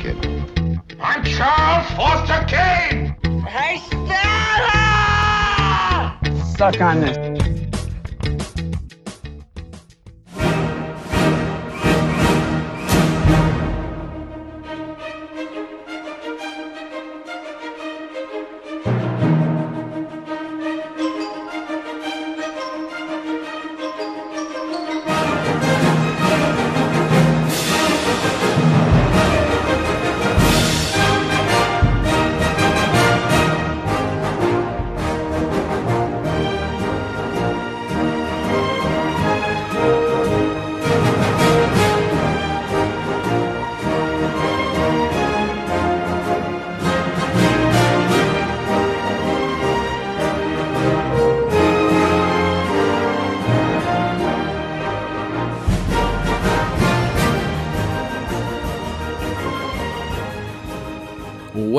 kid? I'm Charles Foster Kane! Hey, Stella! Suck on this.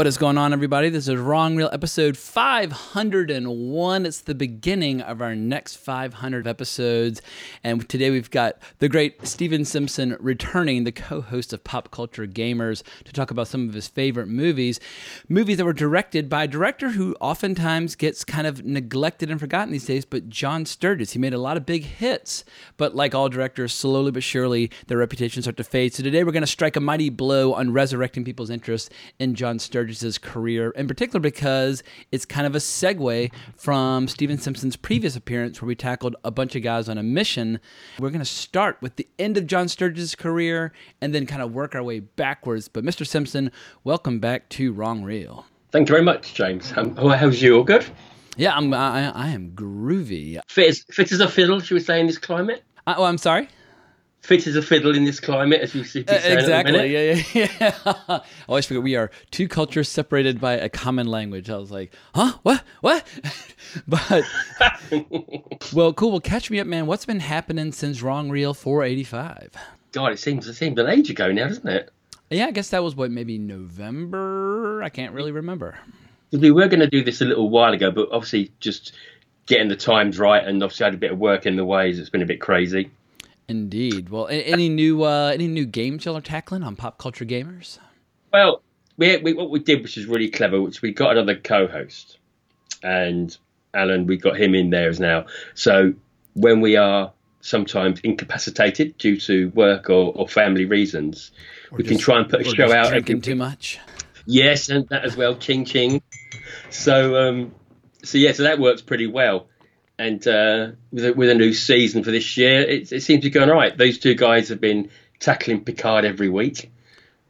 What is going on, everybody? This is Wrong Reel episode 501. It's the beginning of our next 500 episodes. And today we've got the great Stephen Simpson returning, the co host of Pop Culture Gamers, to talk about some of his favorite movies. Movies that were directed by a director who oftentimes gets kind of neglected and forgotten these days, but John Sturges. He made a lot of big hits, but like all directors, slowly but surely their reputations start to fade. So today we're going to strike a mighty blow on resurrecting people's interest in John Sturges' career, in particular because it's kind of a segue from Stephen Simpson's previous appearance where we tackled a bunch of guys on a mission. We're going to start with the end of John Sturges' career and then kind of work our way backwards. But Mr. Simpson, welcome back to Wrong Reel. Thank you very much, James. Um, how's you? All good? Yeah, I'm, I, I am groovy. Fit as, fit as a fiddle, should we say, in this climate? Uh, oh, I'm sorry? Fit as a fiddle in this climate, as you see. Uh, exactly. Yeah, yeah, yeah. I always forget we are two cultures separated by a common language. I was like, huh? What? What? but, well, cool. Well, catch me up, man. What's been happening since Wrong Reel 485? God, it seems it seems an age ago now, doesn't it? Yeah, I guess that was what, maybe November? I can't really remember. We were going to do this a little while ago, but obviously just getting the times right, and obviously I had a bit of work in the ways. It's been a bit crazy. Indeed. Well, any new uh, any new games y'all are tackling on Pop Culture Gamers? Well, we, we what we did, which is really clever, which we got another co-host, and Alan, we got him in there as now. So when we are sometimes incapacitated due to work or, or family reasons, we can try and put a show just out drinking too much. Yes, and that as well, ching ching. So, um, so yeah, so that works pretty well. And uh, with a, with a new season for this year, it, it seems to be going all right. Those two guys have been tackling Picard every week,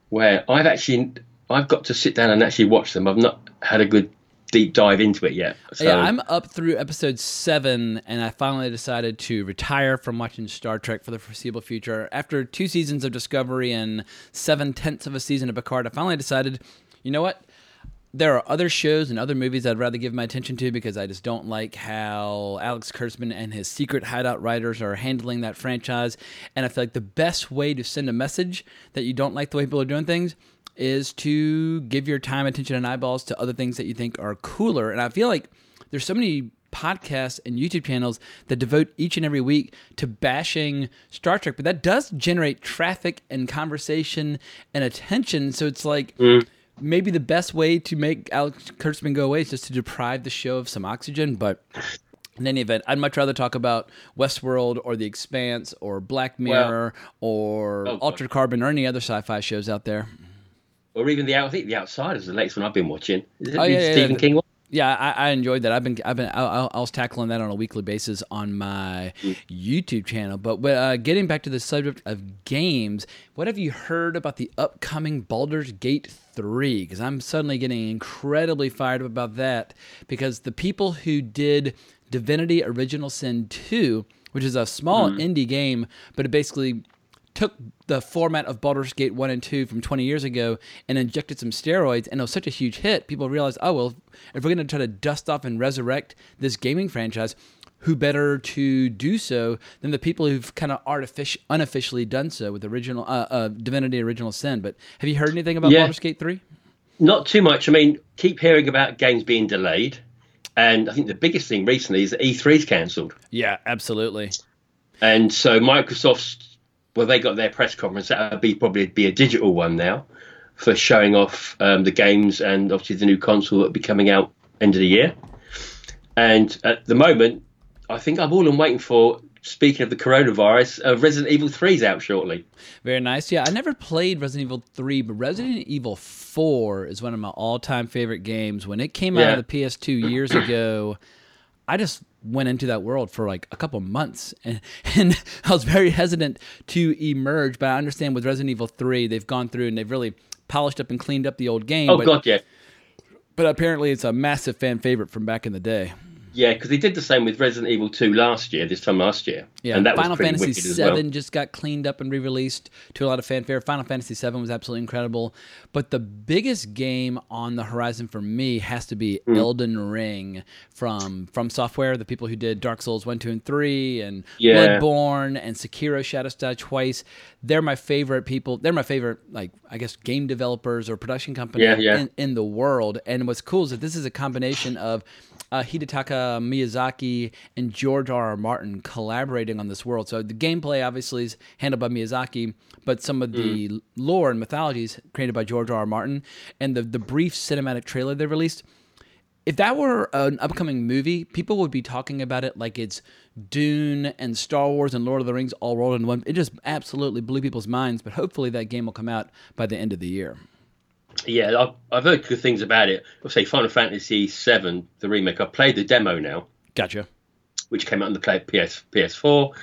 where I've actually I've got to sit down and actually watch them. I've not had a good deep dive into it yet. So, yeah, I'm up through episode seven, and I finally decided to retire from watching Star Trek for the foreseeable future. After two seasons of Discovery and seven tenths of a season of Picard, I finally decided, you know what? There are other shows and other movies I'd rather give my attention to because I just don't like how Alex Kurtzman and his secret hideout writers are handling that franchise. And I feel like the best way to send a message that you don't like the way people are doing things is to give your time, attention, and eyeballs to other things that you think are cooler. And I feel like there's so many podcasts and YouTube channels that devote each and every week to bashing Star Trek, but that does generate traffic and conversation and attention. So it's like mm. Maybe the best way to make Alex Kurtzman go away is just to deprive the show of some oxygen, but. In any event, I'd much rather talk about Westworld or The Expanse or Black Mirror or Oh. Altered Carbon or any other sci-fi shows out there. or even the. I think the Outsiders, the latest one I've been watching. Is it Oh, yeah, Stephen yeah. King one? Yeah, I, I enjoyed that. I've been, I've been, I, I was tackling that on a weekly basis on my YouTube channel. But uh, getting back to the subject of games, what have you heard about the upcoming Baldur's Gate three? Because I'm suddenly getting incredibly fired up about that. Because the people who did Divinity: Original Sin two, which is a small indie game, but it basically took the format of Baldur's Gate 1 and 2 from 20 years ago and injected some steroids, and it was such a huge hit, people realized, oh, well, if we're going to try to dust off and resurrect this gaming franchise, who better to do so than the people who've kind of artific- unofficially done so with original uh, uh, Divinity Original Sin? But have you heard anything about Yeah. Baldur's Gate 3? Not too much. I mean, keep hearing about games being delayed. And I think the biggest thing recently is that E3's cancelled. Yeah, absolutely. And so Microsoft's, well, they got their press conference. That would be probably be a digital one now for showing off um, the games and obviously the new console that will be coming out end of the year. And at the moment, I think I'm all I'm waiting for. Speaking of the coronavirus, uh, Resident Evil 3 is out shortly. Very nice. Yeah, I never played Resident Evil 3, but Resident Evil 4 is one of my all time favorite games. When it came out of the PS2 years ago, I just went into that world for like a couple months and, and I was very hesitant to emerge. But I understand with Resident Evil 3, they've gone through and they've really polished up and cleaned up the old game. Oh, but, God, yeah. but apparently it's a massive fan favorite from back in the day. Yeah, because they did the same with Resident Evil 2 last year, this time last year. Yeah, and that Final was Fantasy wicked as VII well. just got cleaned up and re-released to a lot of fanfare. Final Fantasy VII was absolutely incredible, but the biggest game on the horizon for me has to be Hmm. Elden Ring from FromSoftware, the people who did Dark Souls one, two, and three, and Yeah. Bloodborne and Sekiro: Shadows Die Twice. They're my favorite people. They're my favorite, like I guess, game developers or production company Yeah, yeah. in in the world. And what's cool is that this is a combination of uh, Hidetaka Miyazaki and George R. R. Martin collaborating on this world. So the gameplay obviously is handled by Miyazaki, but some of the Mm. lore and mythologies created by George R. R. Martin. And the the brief cinematic trailer they released. If that were an upcoming movie, people would be talking about it like it's Dune and Star Wars and Lord of the Rings all rolled in one. It just absolutely blew people's minds. But hopefully that game will come out by the end of the year. Yeah, I've, I've heard good things about it. I'll say Final Fantasy VII, the remake. I played the demo now, Gotcha. which came out on the PS, PS4.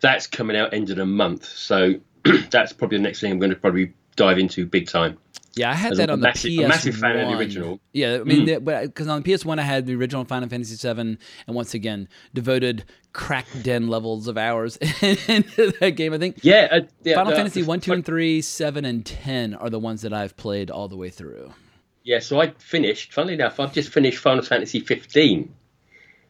That's coming out end of the month. So that's probably the next thing I'm going to probably dive into big time. Yeah, I had that on the massive- PS1. a massive fan of the original. Yeah, I mean, because on the PS1 I had the original Final Fantasy VII, and once again devoted crack den levels of hours into that game. I think Yeah, uh, yeah Final uh, Fantasy one, two, and three, seven, and ten are the ones that I've played all the way through. Yeah, so I finished. Funnily enough, I've just finished Final Fantasy 15.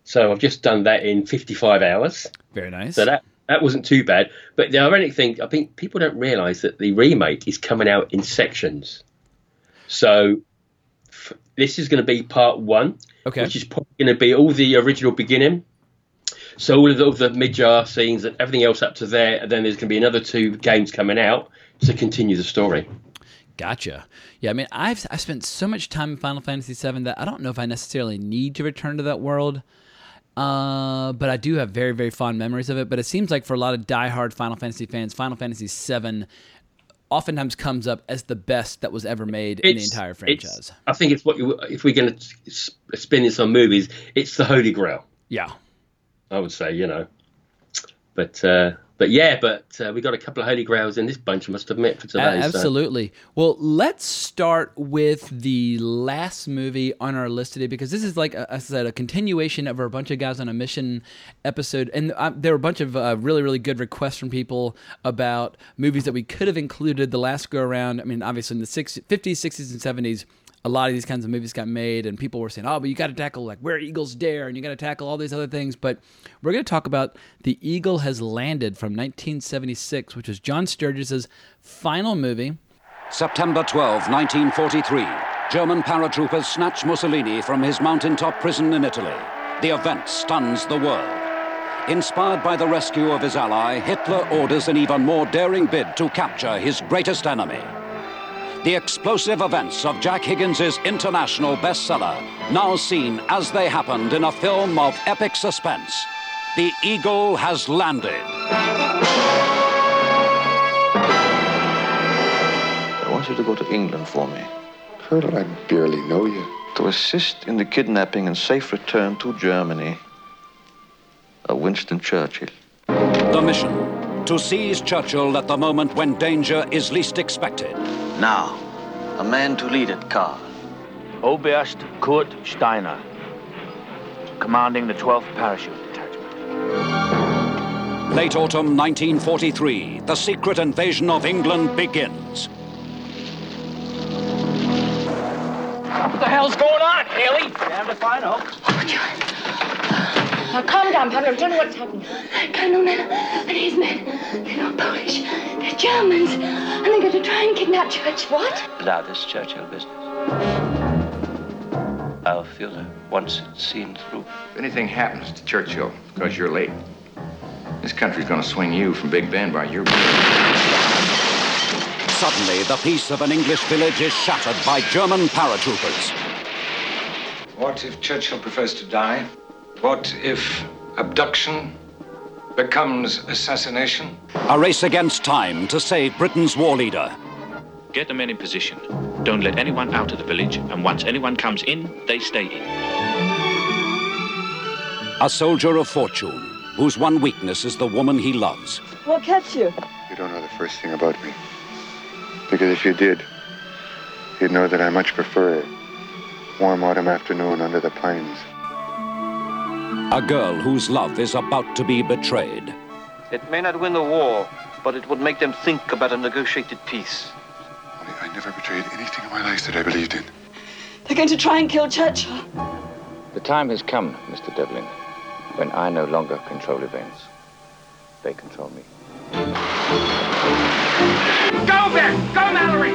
So I've just done that in 55 hours. Very nice. So that that wasn't too bad. But the ironic thing, I think people don't realise that the remake is coming out in sections. So f- this is going to be part one, Okay. which is probably going to be all the original beginning. So all of the, all the mid-jar scenes and everything else up to there, and then there's going to be another two games coming out to continue the story. Gotcha. Yeah, I mean, I've I spent so much time in Final Fantasy VII that I don't know if I necessarily need to return to that world. Uh, but I do have very very fond memories of it. But it seems like for a lot of diehard Final Fantasy fans, Final Fantasy VII oftentimes comes up as the best that was ever made in the entire franchise. I think it's what you, if we're going to spin this on movies, it's the Holy Grail. Yeah. I would say, you know. But uh, but yeah, but uh, we got a couple of holy grails in this bunch. I must admit for today. so- absolutely. Well, let's start with the last movie on our list today because this is like I said, a continuation of our bunch of guys on a mission episode, and uh, there were a bunch of uh, really, really good requests from people about movies that we could have included the last go around. I mean, obviously in the 60s, 50s, 60s, and 70s. A lot of these kinds of movies got made, and people were saying, "Oh, but you got to tackle like Where Eagles Dare, and you got to tackle all these other things." But we're going to talk about The Eagle Has Landed from 1976, which was John Sturges's final movie. September 12, 1943. German paratroopers snatch Mussolini from his mountaintop prison in Italy. The event stuns the world. Inspired by the rescue of his ally, Hitler orders an even more daring bid to capture his greatest enemy. The explosive events of Jack Higgins's international bestseller, now seen as they happened in a film of epic suspense. The Eagle has landed. I want you to go to England for me. Colonel, I barely know you. To assist in the kidnapping and safe return to Germany of Winston Churchill. The mission to seize Churchill at the moment when danger is least expected. Now, a man to lead it, Karl. Oberst Kurt Steiner, commanding the 12th Parachute Detachment. Late autumn 1943, the secret invasion of England begins. What the hell's going on, Haley? Damn if I know. Oh, Now calm down, Pablo. Tell me what's happened. Colonel Miller and his men. They're not Polish. They're Germans. And they're going to try and kidnap Church. What? Now, this Churchill business. Our Führer wants it once it's seen through. If anything happens to Churchill because you're late, this country's gonna swing you from Big Ben by your. suddenly the peace of an English village is shattered by German paratroopers. What if Churchill prefers to die? What if abduction becomes assassination? A race against time to save Britain's war leader. Get the men in position. Don't let anyone out of the village, and once anyone comes in, they stay in. A soldier of fortune, whose one weakness is the woman he loves. What catch you? You don't know the first thing about me. Because if you did, you'd know that I much prefer a warm autumn afternoon under the pines. A girl whose love is about to be betrayed. It may not win the war, but it would make them think about a negotiated peace. Only I never betrayed anything in my life that I believed in. They're going to try and kill Churchill. The time has come, Mr. Devlin, when I no longer control events. They control me. Go, Ben! Go, Mallory!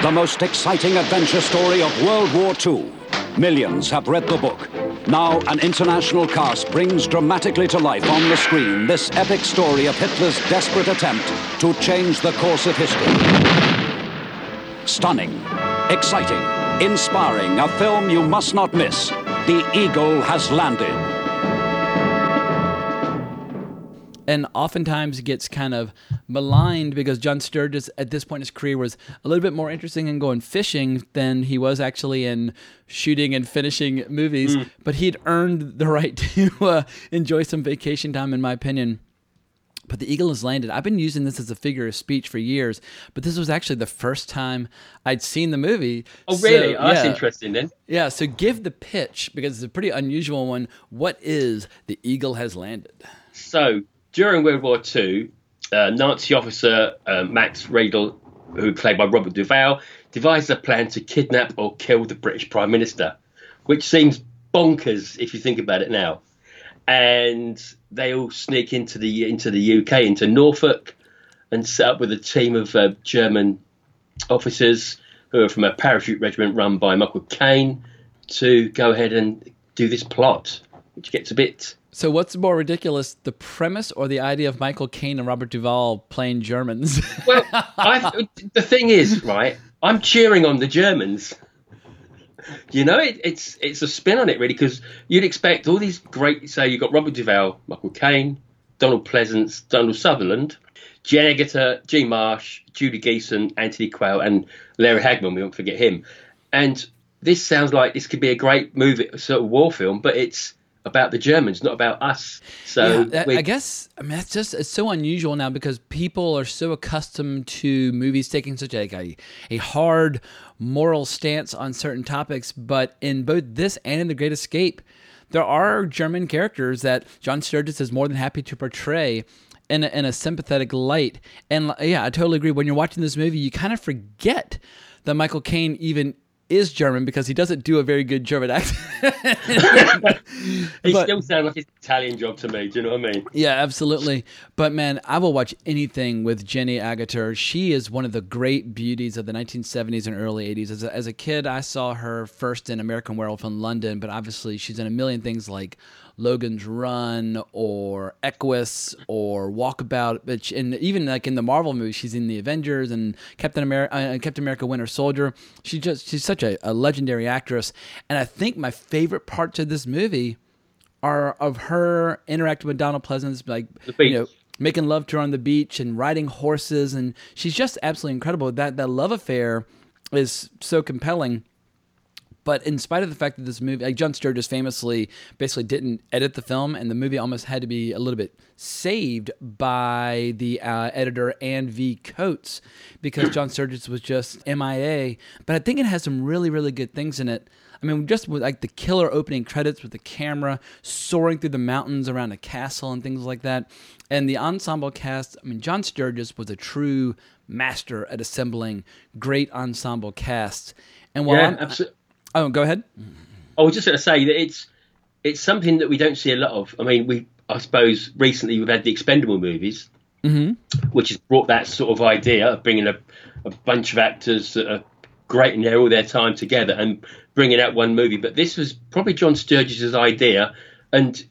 The most exciting adventure story of World War II. Millions have read the book. Now, an international cast brings dramatically to life on the screen this epic story of Hitler's desperate attempt to change the course of history. Stunning, exciting, inspiring, a film you must not miss. The Eagle has landed. And oftentimes gets kind of maligned because John Sturges at this point in his career was a little bit more interesting in going fishing than he was actually in shooting and finishing movies. Mm. But he'd earned the right to uh, enjoy some vacation time, in my opinion. But the eagle has landed. I've been using this as a figure of speech for years, but this was actually the first time I'd seen the movie. Oh, really? So, oh, that's yeah. interesting then. Yeah, so give the pitch because it's a pretty unusual one. What is the eagle has landed? So during World War II, uh, Nazi officer uh, Max Riedel, who played by Robert Duvall, devised a plan to kidnap or kill the British Prime Minister, which seems bonkers if you think about it now. And they all sneak into the into the UK, into Norfolk, and set up with a team of uh, German officers who are from a parachute regiment run by Michael Caine to go ahead and do this plot, which gets a bit So, what's more ridiculous, the premise or the idea of Michael Caine and Robert Duvall playing Germans? Well, I, the thing is, right? I'm cheering on the Germans. You know, it, it's it's a spin on it really because you'd expect all these great. Say you've got Robert Duvall, Michael Caine, Donald Pleasence, Donald Sutherland, Jenny Agutter, Jean Marsh, Judy Geeson, Anthony Quayle, and Larry Hagman. We won't forget him. And this sounds like this could be a great movie, sort of war film, but it's about the Germans, not about us. So Yeah, that- I guess I mean that's just it's so unusual now because people are so accustomed to movies taking such a a, a hard moral stance on certain topics. But in both this and in The Great Escape, there are German characters that John Sturges is more than happy to portray. In a, in a sympathetic light, and yeah, I totally agree. When you're watching this movie, you kind of forget that Michael Caine even is German because he doesn't do a very good German accent. He still sounds like his Italian job to me. Do you know what I mean? Yeah, absolutely. But man, I will watch anything with Jenny Agutter. She is one of the great beauties of the 1970s and early 80s. As a, as a kid, I saw her first in American Werewolf in London, but obviously she's in a million things like Logan's Run or Equus or Walkabout. But and even like in the Marvel movies, she's in the Avengers and Captain America, uh, Captain America: Winter Soldier. She just she's such a, a legendary actress. And I think my favorite parts of this movie are of her interacting with Donald Pleasence, like you know, making love to her on the beach and riding horses, and she's just absolutely incredible. That that love affair is so compelling. But in spite of the fact that this movie, like John Sturges famously basically didn't edit the film, and the movie almost had to be a little bit saved by the uh, editor Anne V. Coates because John Sturges was just MIA. But I think it has some really, really good things in it. I mean, just with like the killer opening credits with the camera soaring through the mountains around a castle and things like that. And the ensemble cast, I mean, John Sturges was a true master at assembling great ensemble casts. And while yeah, I'm, absolutely. Oh, go ahead. I was just going to say that it's it's something that we don't see a lot of. I mean, we I suppose recently we've had the Expendable movies, Mm-hmm. which has brought that sort of idea of bringing a, a bunch of actors that are great and they're all their time together and bringing out one movie. But this was probably John Sturges' idea, and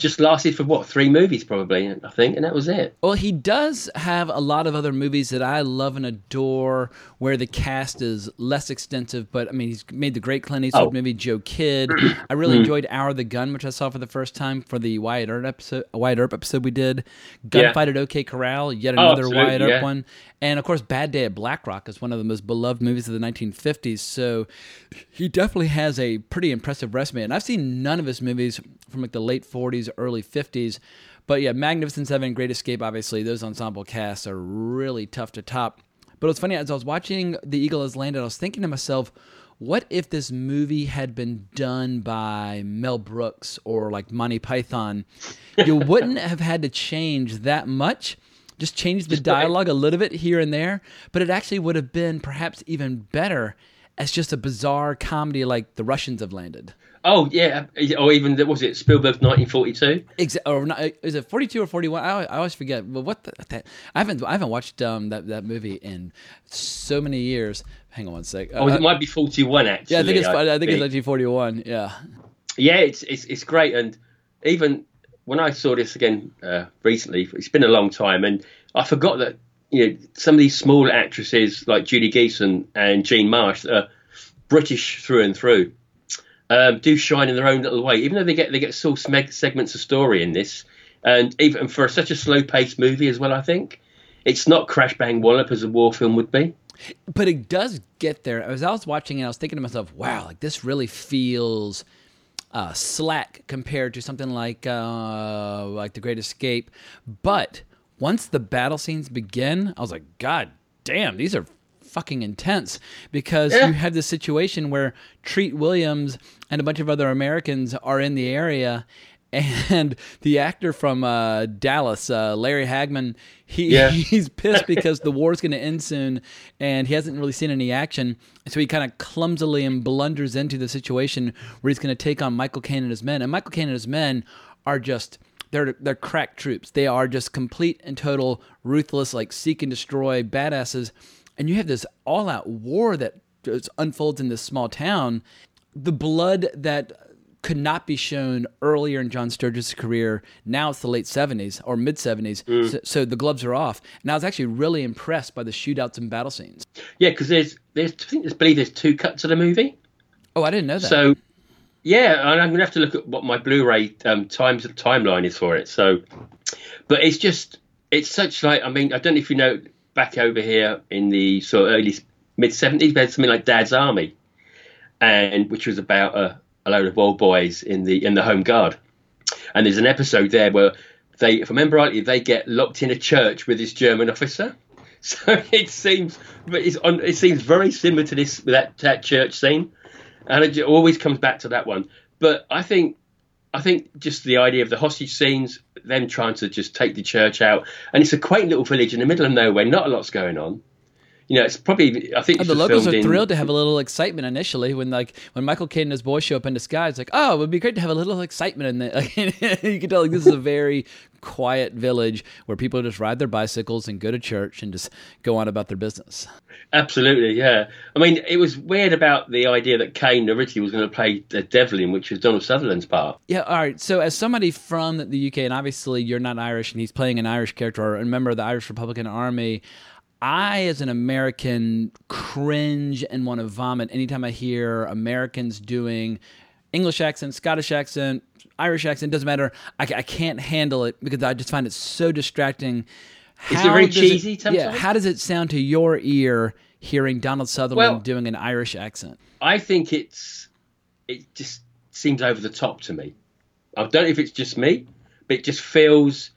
just lasted for what three movies probably I think, and that was it. Well, he does have a lot of other movies that I love and adore, where the cast is less extensive. But I mean, he's made the great Clint Eastwood Oh. movie Joe Kidd. I really Mm. enjoyed Hour of the Gun, which I saw for the first time for the Wyatt Earp episode. Wyatt Earp episode we did. Yeah. At OK Corral, yet Oh, another absolutely, Wyatt Earp yeah. one, and of course, Bad Day at Black Rock is one of the most beloved movies of the 1950s. So he definitely has a pretty impressive resume, and I've seen none of his movies from like the late 40s, early 50s. But yeah, Magnificent Seven, Great Escape, obviously, those ensemble casts are really tough to top. But it was funny, as I was watching The Eagle Has Landed, I was thinking to myself, what if this movie had been done by Mel Brooks or like Monty Python? You wouldn't have had to change that much. Just change the dialogue a little bit here and there, but it actually would have been perhaps even better as just a bizarre comedy like The Russians have landed. Oh yeah, or even was it Spielberg's 1942? Exactly, or not, is it 42 or 41? I, I always forget. But what the, that, I haven't I haven't watched um, that that movie in so many years. Hang on one sec. Oh, Uh, it might be 41 actually. yeah, I think it's I think it's 1941. Yeah. Yeah, it's it's it's great, and even when I saw this again uh, recently, it's been a long time, and I forgot that you know some of these small actresses like Judy Geeson and Jean Marsh are British through and through um, do shine in their own little way, even though they get they get sort of segments of story in this, and even for such a slow paced movie as well, I think it's not crash bang wallop as a war film would be. but it does get there. As I was watching it, I was thinking to myself, "Wow, like this really feels uh, slack compared to something like uh, like The Great Escape." But once the battle scenes begin, I was like, "God damn, these are." Fucking intense because Yeah. you have this situation where Treat Williams and a bunch of other Americans are in the area, and the actor from uh, Dallas, uh, Larry Hagman, he Yeah. he's pissed because the war's going to end soon and he hasn't really seen any action. So he kind of clumsily and blunders into the situation where he's going to take on Michael Caine and his men. And Michael Caine and his men are just they're they're crack troops. They are just complete and total ruthless, like seek and destroy badasses. And you have this all-out war that unfolds in this small town. The blood that could not be shown earlier in John Sturges' career. Now it's the late 70s or mid 70s. Mm. So, so the gloves are off. And I was actually really impressed by the shootouts and battle scenes. Yeah, because there's there's I think there's believe there's two cuts of the movie. Oh, I didn't know that. So, yeah, and I'm gonna have to look at what my Blu-ray um, times timeline is for it. So, but it's just it's such like I mean I don't know if you know back over here in the sort of early mid '70s, there's something like Dad's Army, and which was about a, a load of old boys in the in the Home Guard, and there's an episode there where they, if I remember rightly, they get locked in a church with this German officer. So it seems, on, it seems very similar to this that that church scene, and it always comes back to that one. But I think, I think just the idea of the hostage scenes, them trying to just take the church out, and it's a quaint little village in the middle of nowhere, not a lot's going on. You know, it's probably I think And oh, the locals are in- thrilled to have a little excitement initially when like when Michael Caine and his boys show up in disguise. Like, oh, it would be great to have a little excitement in there. you can tell like this is a very quiet village where people just ride their bicycles and go to church and just go on about their business. Absolutely, yeah. I mean, it was weird about the idea that Caine originally was going to play the Devlin, which was Donald Sutherland's part. Yeah, all right. So, as somebody from the UK, and obviously you're not Irish, and he's playing an Irish character or a member of the Irish Republican Army, I, as an American, cringe and want to vomit anytime I hear Americans doing English accent, Scottish accent, Irish accent, doesn't matter. I, I can't handle it because I just find it so distracting. Is it very cheesy Yeah, how does it sound to your ear hearing Donald Sutherland Well- doing an Irish accent? I think it's it just seems over the top to me. I don't know if it's just me, but it just feels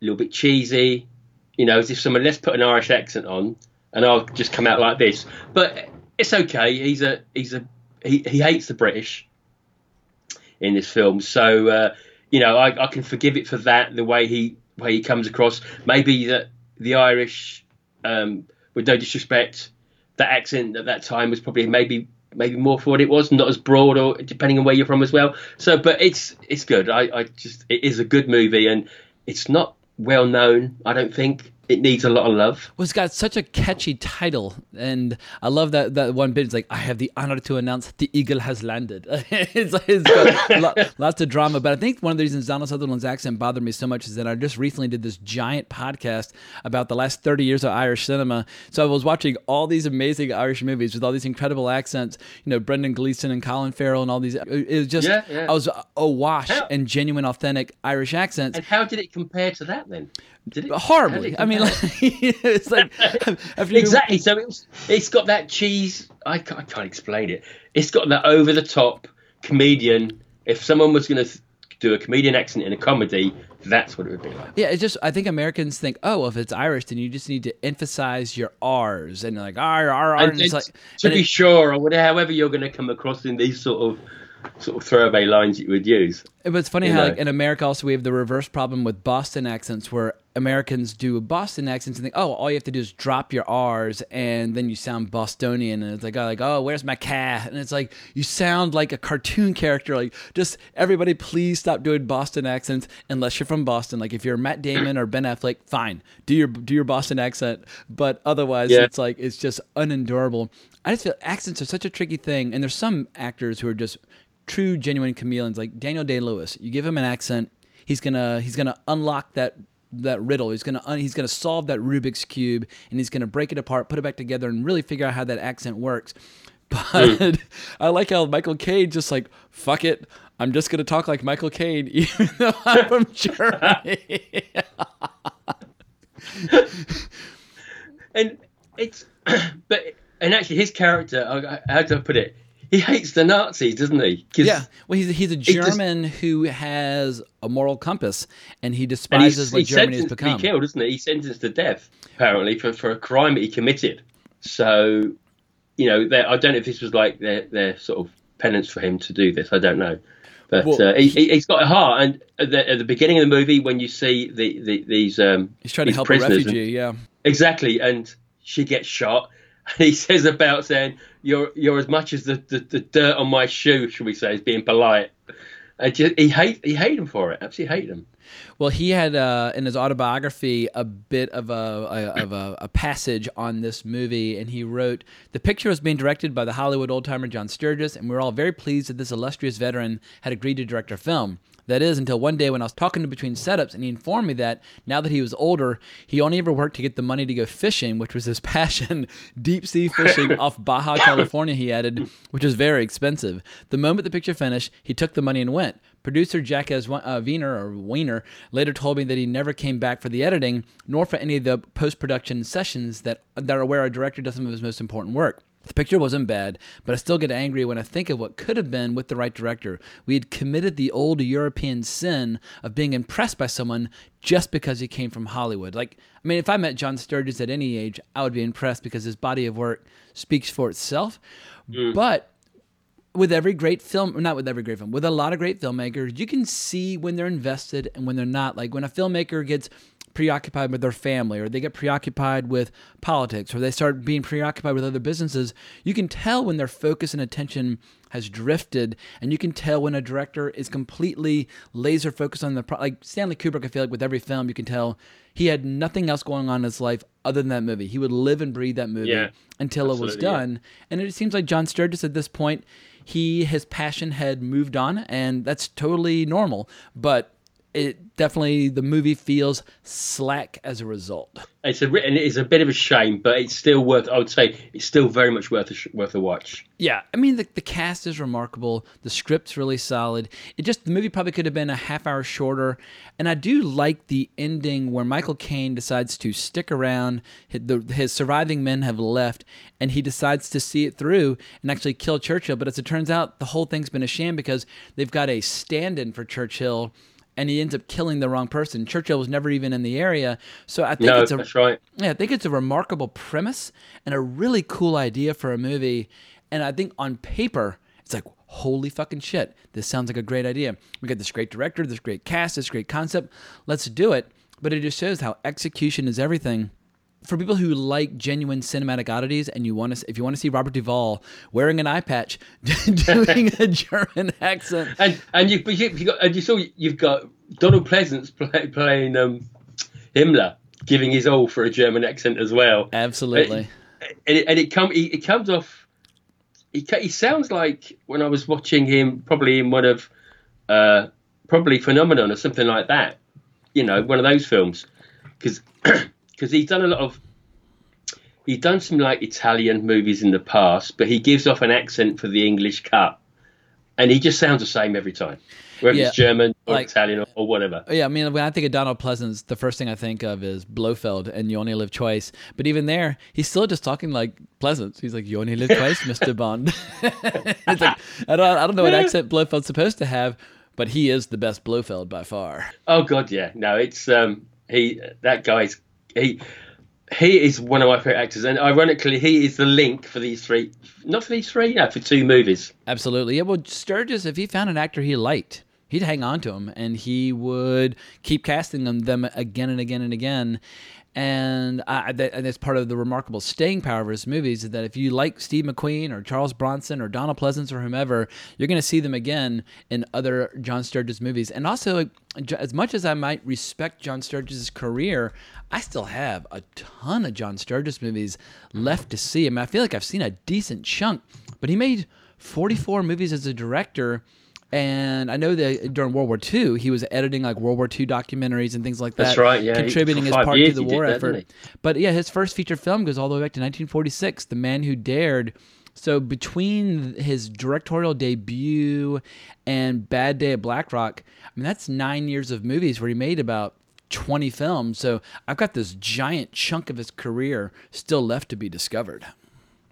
a little bit cheesy. You know, as if someone let's put an Irish accent on, and I'll just come out like this. But it's okay. He's a he's a he, he hates the British in this film, so uh, you know I, I can forgive it for that. The way he way he comes across, maybe that the Irish, um, with no disrespect, that accent at that time was probably maybe maybe more for what it was, not as broad or depending on where you're from as well. So, but it's it's good. I, I just it is a good movie and it's not well known. I don't think it needs a lot of love. Well, it's got such a catchy title, and I love that that one bit. It's like, "I have the honor to announce the eagle has landed." it's, like, it's got lo- lots of drama, but I think one of the reasons Donald Sutherland's accent bothered me so much is that I just recently did this giant podcast about the last thirty years of Irish cinema. So I was watching all these amazing Irish movies with all these incredible accents. You know, Brendan Gleeson and Colin Farrell and all these. Uh, it was just Yeah, yeah. I was awash How- in genuine, authentic Irish accents. And how did it compare to that then? Did it Horribly. it I mean, like, it's like exactly. So it's it's got that cheese. I can't, I can't explain it. It's got that over the top comedian. If someone was going to do a comedian accent in a comedy, that's what it would be like. Yeah, it's just I think Americans think, oh, well, if it's Irish, then you just need to emphasize your R's and like ah, R R R. And, And like to and be it- sure, or whatever, however you're going to come across in these sort of sort of throwaway lines you would use. But it's funny you how like in America also we have the reverse problem with Boston accents where Americans do Boston accents and think, oh, all you have to do is drop your R's and then you sound Bostonian and it's like, oh, like, oh, where's my cat? And it's like you sound like a cartoon character. Like just everybody, please stop doing Boston accents unless you're from Boston. Like if you're Matt Damon or Ben Affleck, fine, do your do your Boston accent. But otherwise, Yeah. it's like it's just unendurable. I just feel accents are such a tricky thing, and there's some actors who are just true, genuine chameleons, like Daniel Day Lewis. You give him an accent, he's gonna he's gonna unlock that that riddle. He's gonna un, he's gonna solve that Rubik's cube, and he's gonna break it apart, put it back together, and really figure out how that accent works. Mm. But I like how Michael Caine just like fuck it. I'm just gonna talk like Michael Caine, even though I'm from Germany. and it's but and actually his character how do I put it he hates the Nazis doesn't he? Yeah, well, he's he's a just- German who has a moral compass, and he and despises he's, what Germany has become. be killed isn't he he's sentenced to death apparently for, for a crime that he committed so you know I don't know if this was like their, their sort of penance for him to do this I don't know but Well, uh, he, he- he's got a heart and at the, at the beginning of the movie when you see the, the these um He's trying to help a prisoners and- refugee. Yeah. Exactly, and she gets shot. And he says about saying, "You're you're as much as the, the, the dirt on my shoe," should we say, is being polite. Just, he hate he hate him for it. Absolutely hate him. Well, he had uh, in his autobiography a bit of a, a of a, a passage on this movie, and he wrote, "The picture was being directed by the Hollywood old timer John Sturges, and we were all very pleased that this illustrious veteran had agreed to direct our film." That is until one day when I was talking to him between setups, and he informed me that now that he was older, he only ever worked to get the money to go fishing, which was his passion, deep sea fishing off Baja California. He added, which was very expensive. The moment the picture finished, he took the money and went. Producer Jack S. uh, Wiener or Wiener later told me that he never came back for the editing, nor for any of the post production sessions that that are where a director does some of his most important work. The picture wasn't bad, but I still get angry when I think of what could have been with the right director. We had committed the old European sin of being impressed by someone just because he came from Hollywood. Like, I mean, if I met John Sturges at any age, I would be impressed because his body of work speaks for itself. Mm. But with every great film, not with every great film, with a lot of great filmmakers, you can see when they're invested and when they're not. Like when a filmmaker gets preoccupied with their family or they get preoccupied with politics or they start being preoccupied with other businesses, you can tell when their focus and attention has drifted and you can tell when a director is completely laser focused on the pro- like Stanley Kubrick I feel like with every film you can tell he had nothing else going on in his life other than that movie. He would live and breathe that movie Yeah, until it was absolutely, yeah. done. And it seems like John Sturges at this point, he his passion had moved on, and that's totally normal. But it definitely the movie feels slack as a result. It's a and it's a bit of a shame, but it's still worth. I would say it's still very much worth a sh- worth a watch. Yeah, I mean the the cast is remarkable. The script's really solid. It just the movie probably could have been a half hour shorter, and I do like the ending where Michael Caine decides to stick around. His, the, his surviving men have left, and he decides to see it through and actually kill Churchill. But as it turns out, the whole thing's been a sham because they've got a stand-in for Churchill. And he ends up killing the wrong person. Churchill was never even in the area, so I think No, it's a right. yeah, I think it's a remarkable premise and a really cool idea for a movie. And I think on paper, it's like, holy fucking shit, this sounds like a great idea. We got this great director, this great cast, this great concept. Let's do it. But it just shows how execution is everything. For people who like genuine cinematic oddities, and you want to, if you want to see Robert Duvall wearing an eye patch, doing a German accent, And and you but you, you got and you saw you've got Donald Pleasence play, playing um, Himmler. giving his all for a German accent as well. Absolutely. And it, and it, come, it, it comes off. He, he sounds like when I was watching him, probably in one of, uh, probably Phenomena or something like that. You know, one of those films, because because he's done a lot of. He's done some like Italian movies in the past, but he gives off an accent for the English cut, and he just sounds the same every time whether Yeah, it's German or like- Italian or, or whatever. Yeah, I mean, when I think of Donald Pleasence, the first thing I think of is Blofeld and You Only Live Twice. But even there, he's still just talking like Pleasence. He's like, You only live twice, Mr. Bond. it's like, I don't, I don't know what accent Blofeld's supposed to have, but he is the best Blofeld by far. Oh god, yeah. No, it's um he that guy's he he is one of my favorite actors, and ironically, he is the link for these three. Not for these three, no, for two movies. Absolutely. Yeah, well, Sturges, if he found an actor he liked, he'd hang on to him and he would keep casting them, them again and again and again. And, I, that, and that's part of the remarkable staying power of his movies is that if you like Steve McQueen or Charles Bronson or Donald Pleasence or whomever, you're going to see them again in other John Sturges movies. And also, as much as I might respect John Sturges' career, I still have a ton of John Sturges movies left to see. I mean, I feel like I've seen a decent chunk, but he made 44 movies as a director. And I know that during World War II, he was editing like World War II documentaries and things like that. That's right, yeah. Contributing his part to the war that, effort. But yeah, his first feature film goes all the way back to 1946, The Man Who Dared. So between his directorial debut and Bad Day at Black Rock, I mean, that's nine years of movies where he made about 20 films. So I've got this giant chunk of his career still left to be discovered.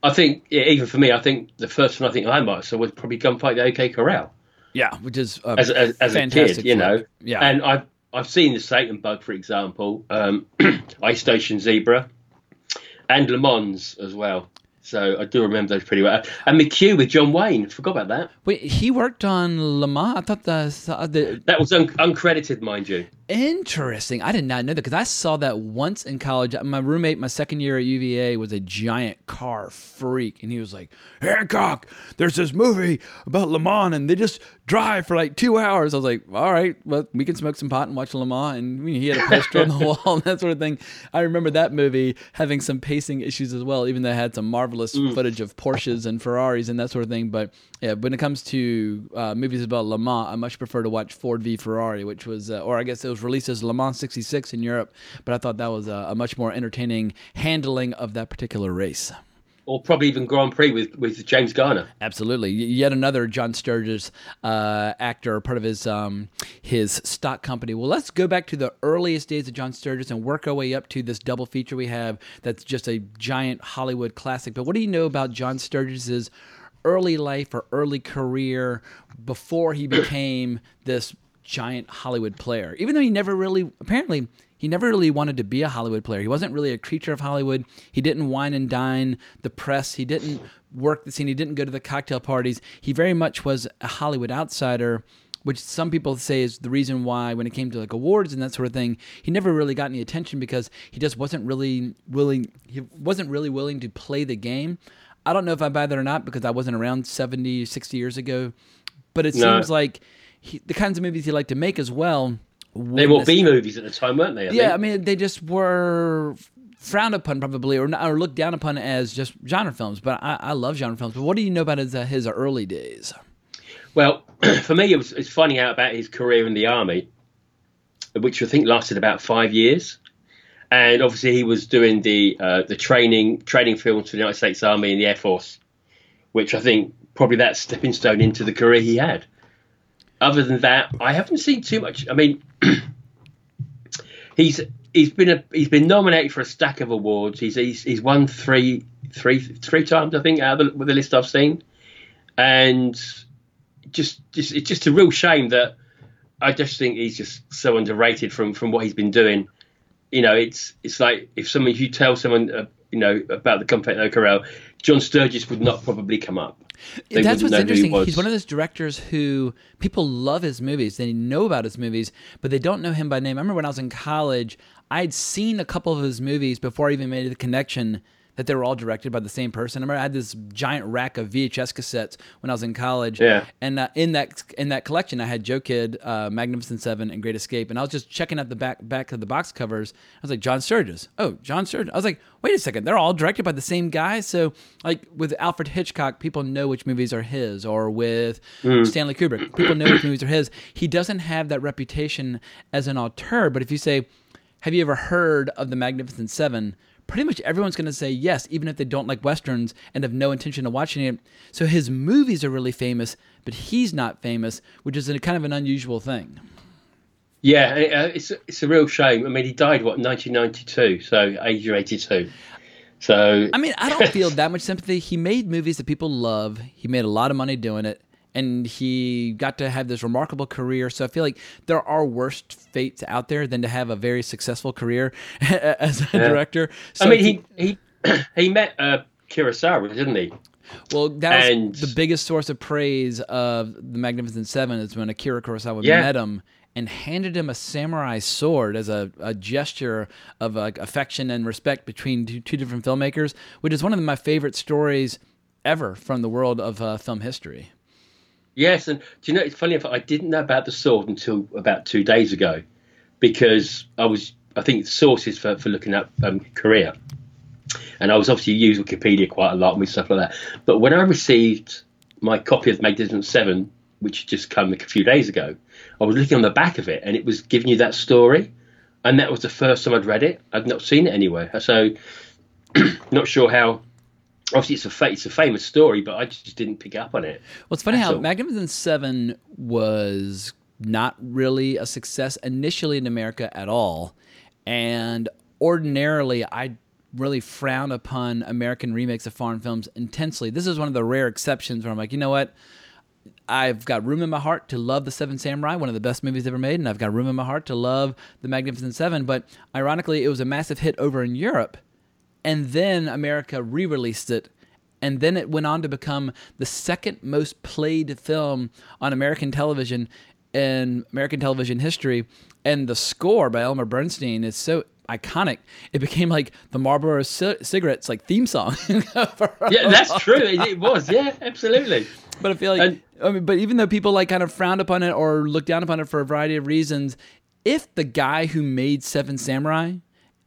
I think yeah, even for me, I think the first one I think I might saw was probably Gunfight at the OK Corral. Yeah, which is a as, as, as a kid, you know. Yeah. And I've I've seen the Satan Bug, for example, um, Ice Station Zebra, and Le Mans as well. So I do remember those pretty well. And McQ with John Wayne, forgot about that. Wait, he worked on Le Mans. I thought the, the That was un- uncredited, mind you. Interesting. I did not know that because I saw that once in college. My roommate, my second year at UVA, was a giant car freak, and he was like, "Hancock, there's this movie about Le Mans, and they just drive for like two hours." I was like, "All right, well, we can smoke some pot and watch Le Mans." And he had a poster on the wall and that sort of thing. I remember that movie having some pacing issues as well, even though it had some marvelous footage of Porsches and Ferraris and that sort of thing. But yeah, when it comes to uh, movies about Le Mans, I much prefer to watch Ford v Ferrari, which was, uh, or I guess it was released as Le Mans 66 in Europe, but I thought that was a, a much more entertaining handling of that particular race. Or probably even Grand Prix with, with James Garner. Absolutely, yet another John Sturges uh, actor, part of his um, his stock company. Well, let's go back to the earliest days of John Sturges and work our way up to this double feature we have. That's just a giant Hollywood classic. But what do you know about John Sturges's early life or early career before he became this giant Hollywood player? Even though he never really, apparently, he never really wanted to be a Hollywood player. He wasn't really a creature of Hollywood. He didn't wine and dine the press. He didn't work the scene. He didn't go to the cocktail parties. He very much was a Hollywood outsider, which some people say is the reason why when it came to like awards and that sort of thing, he never really got any attention because he just wasn't really willing. He wasn't really willing to play the game. I don't know if I buy that or not because I wasn't around 70, 60 years ago, but it No. seems like he, the kinds of movies he liked to make as well. They were B movies at the time, weren't they? I yeah, think? I mean, they just were frowned upon probably, or, or looked down upon as just genre films. But I, I love genre films. But what do you know about his uh, his early days? Well, for me, it was it's finding out about his career in the army, which I think lasted about five years. And obviously, he was doing the uh, the training training films for the United States Army and the Air Force, which I think probably that stepping stone into the career he had. Other than that, I haven't seen too much. I mean, he's he's been a he's been nominated for a stack of awards. He's he's, he's won three three three times, I think, out of the, with the list I've seen, and just just it's just a real shame that I just think he's just so underrated from from what he's been doing. You know, it's it's like if someone if you tell someone uh, you know about the Comfort No Corral, John Sturges would not probably come up. They That's what's interesting. He's one of those directors who people love his movies. They know about his movies, but they don't know him by name. I remember when I was in college, I'd seen a couple of his movies before I even made the connection that they were all directed by the same person. I remember I had this giant rack of VHS cassettes when I was in college. Yeah. And uh, in that in that collection, I had Joe Kidd, uh, Magnificent Seven, and Great Escape. And I was just checking out the back back of the box covers. I was like, John Sturges. Oh, John Sturges. I was like, wait a second, they're all directed by the same guy. So like with Alfred Hitchcock, people know which movies are his, or with Mm. Stanley Kubrick, people know which movies are his. He doesn't have that reputation as an auteur. But if you say, have you ever heard of the Magnificent Seven? Pretty much everyone's going to say yes, even if they don't like westerns and have no intention of watching it. So his movies are really famous, but he's not famous, which is a kind of an unusual thing. Yeah, uh, it's it's a real shame. I mean, he died what 1992, so age of 82. So I mean, I don't feel that much sympathy. He made movies that people love. He made a lot of money doing it, and he got to have this remarkable career. So I feel like there are worse fates out there than to have a very successful career as a Yeah. director. So I mean, he he he met uh, Kurosawa, didn't he? Well, that was And- the biggest source of praise of the Magnificent Seven is when Akira Kurosawa Yeah. met him and handed him a samurai sword as a, a gesture of like affection and respect between two, two different filmmakers, which is one of my favorite stories ever from the world of uh, film history. Yes, and do you know it's funny I didn't know about the sword until about two days ago, because I was I think sources for, for looking up um, Korea, and I was obviously use Wikipedia quite a lot and stuff like that. But when I received my copy of Magnificent Seven, which just come a few days ago, I was looking on the back of it, and it was giving you that story, and that was the first time I'd read it. I'd not seen it anywhere, so not sure how. Obviously, it's a fa- it's a famous story, but I just didn't pick up on it. Well, it's funny how all. Magnificent Seven was not really a success initially in America at all, and ordinarily I really frown upon American remakes of foreign films intensely. This is one of the rare exceptions where I'm like, you know what? I've got room in my heart to love The Seven Samurai, one of the best movies ever made, and I've got room in my heart to love The Magnificent Seven. But ironically, it was a massive hit over in Europe, and then America re released it. And then it went on to become the second most played film on American television in American television history. And the score by Elmer Bernstein is so iconic. It became like the Marlboro C- Cigarettes like theme song. Yeah, that's true. It, it was. Yeah, absolutely. But I feel like, I mean, but even though people like kind of frowned upon it or looked down upon it for a variety of reasons, if the guy who made Seven Samurai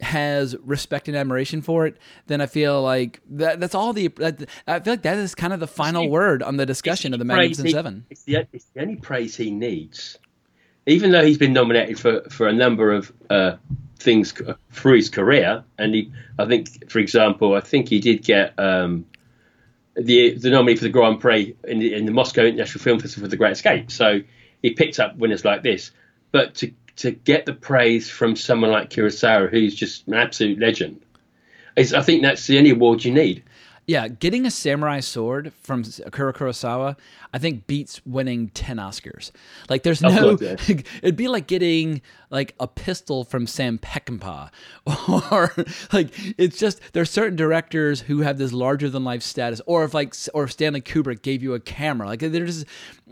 has respect and admiration for it, then I feel like that, that's all the. That, I feel like that is kind of the final word on the discussion of the Magnificent he- Seven. It's the, it's the only praise he needs. Even though he's been nominated for, for a number of uh, things through his career, and he, I think, for example, I think he did get um, the the nominee for the Grand Prix in the, in the Moscow International Film Festival for The Great Escape. So he picked up winners like this. But to to get the praise from someone like Kurosawa, who's just an absolute legend, is I think that's the only award you need. Yeah, getting a samurai sword from Akira Kurosawa, I think beats winning ten Oscars. Like, there's no. it'd be like getting like a pistol from Sam Peckinpah, or like it's just there's certain directors who have this larger than life status, or if like or if Stanley Kubrick gave you a camera, like there's.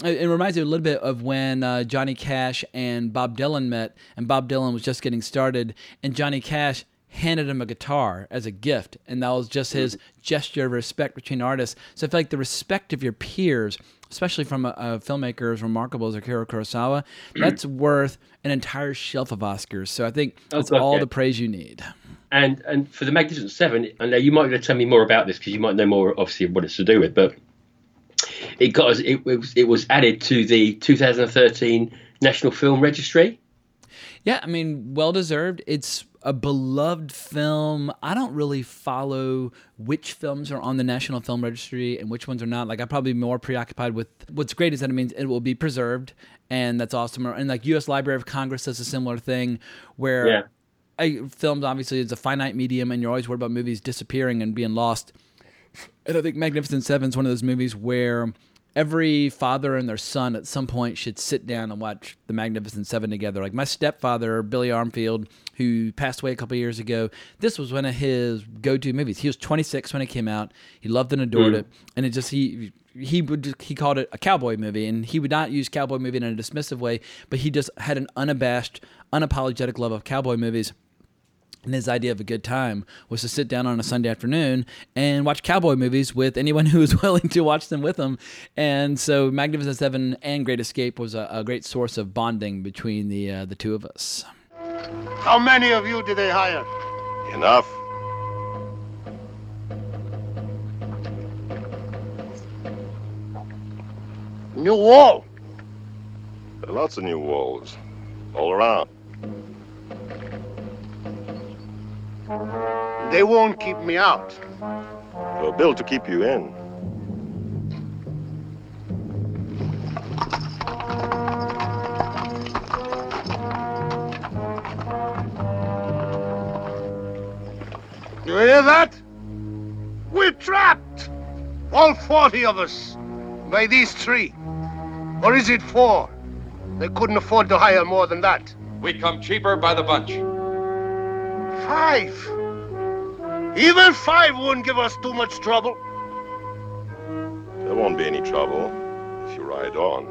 It reminds me a little bit of when uh, Johnny Cash and Bob Dylan met, and Bob Dylan was just getting started, and Johnny Cash handed him a guitar as a gift, and that was just his gesture of respect between artists. So I feel like the respect of your peers, especially from a, a filmmaker as remarkable as Akira Kurosawa, that's worth an entire shelf of Oscars. So I think that's God, all the praise you need. And and for the Magnificent Seven, and now you might want to tell me more about this because you might know more, obviously, what it's to do with. But it got us- it, it was it was added to the 2013 National Film Registry. Yeah, I mean, well deserved. It's a beloved film. I don't really follow which films are on the National Film Registry and which ones are not. Like, I'm probably more preoccupied with what's great is that it means it will be preserved, and that's awesome. And like U.S. Library of Congress does a similar thing where Yeah. I, films obviously is a finite medium, and you're always worried about movies disappearing and being lost. And I think Magnificent Seven is one of those movies where every father and their son at some point should sit down and watch The Magnificent Seven together. Like my stepfather, Billy Armfield, who passed away a couple years ago, this was one of his go-to movies. He was 26 when it came out. He loved and adored Mm. it, and it just he he would he called it a cowboy movie, and he would not use cowboy movie in a dismissive way, but he just had an unabashed, unapologetic love of cowboy movies. And his idea of a good time was to sit down on a Sunday afternoon and watch cowboy movies with anyone who was willing to watch them with him. And so, Magnificent Seven and Great Escape was a, a great source of bonding between the uh, the two of us. How many of you did they hire? Enough. New wall. There are lots of new walls all around. They won't keep me out. They're built to keep you in. You hear that? We're trapped. All 40 of us. By these three. Or is it four? They couldn't afford to hire more than that. We come cheaper by the bunch. Five. Even five wouldn't give us too much trouble. There won't be any trouble if you ride on.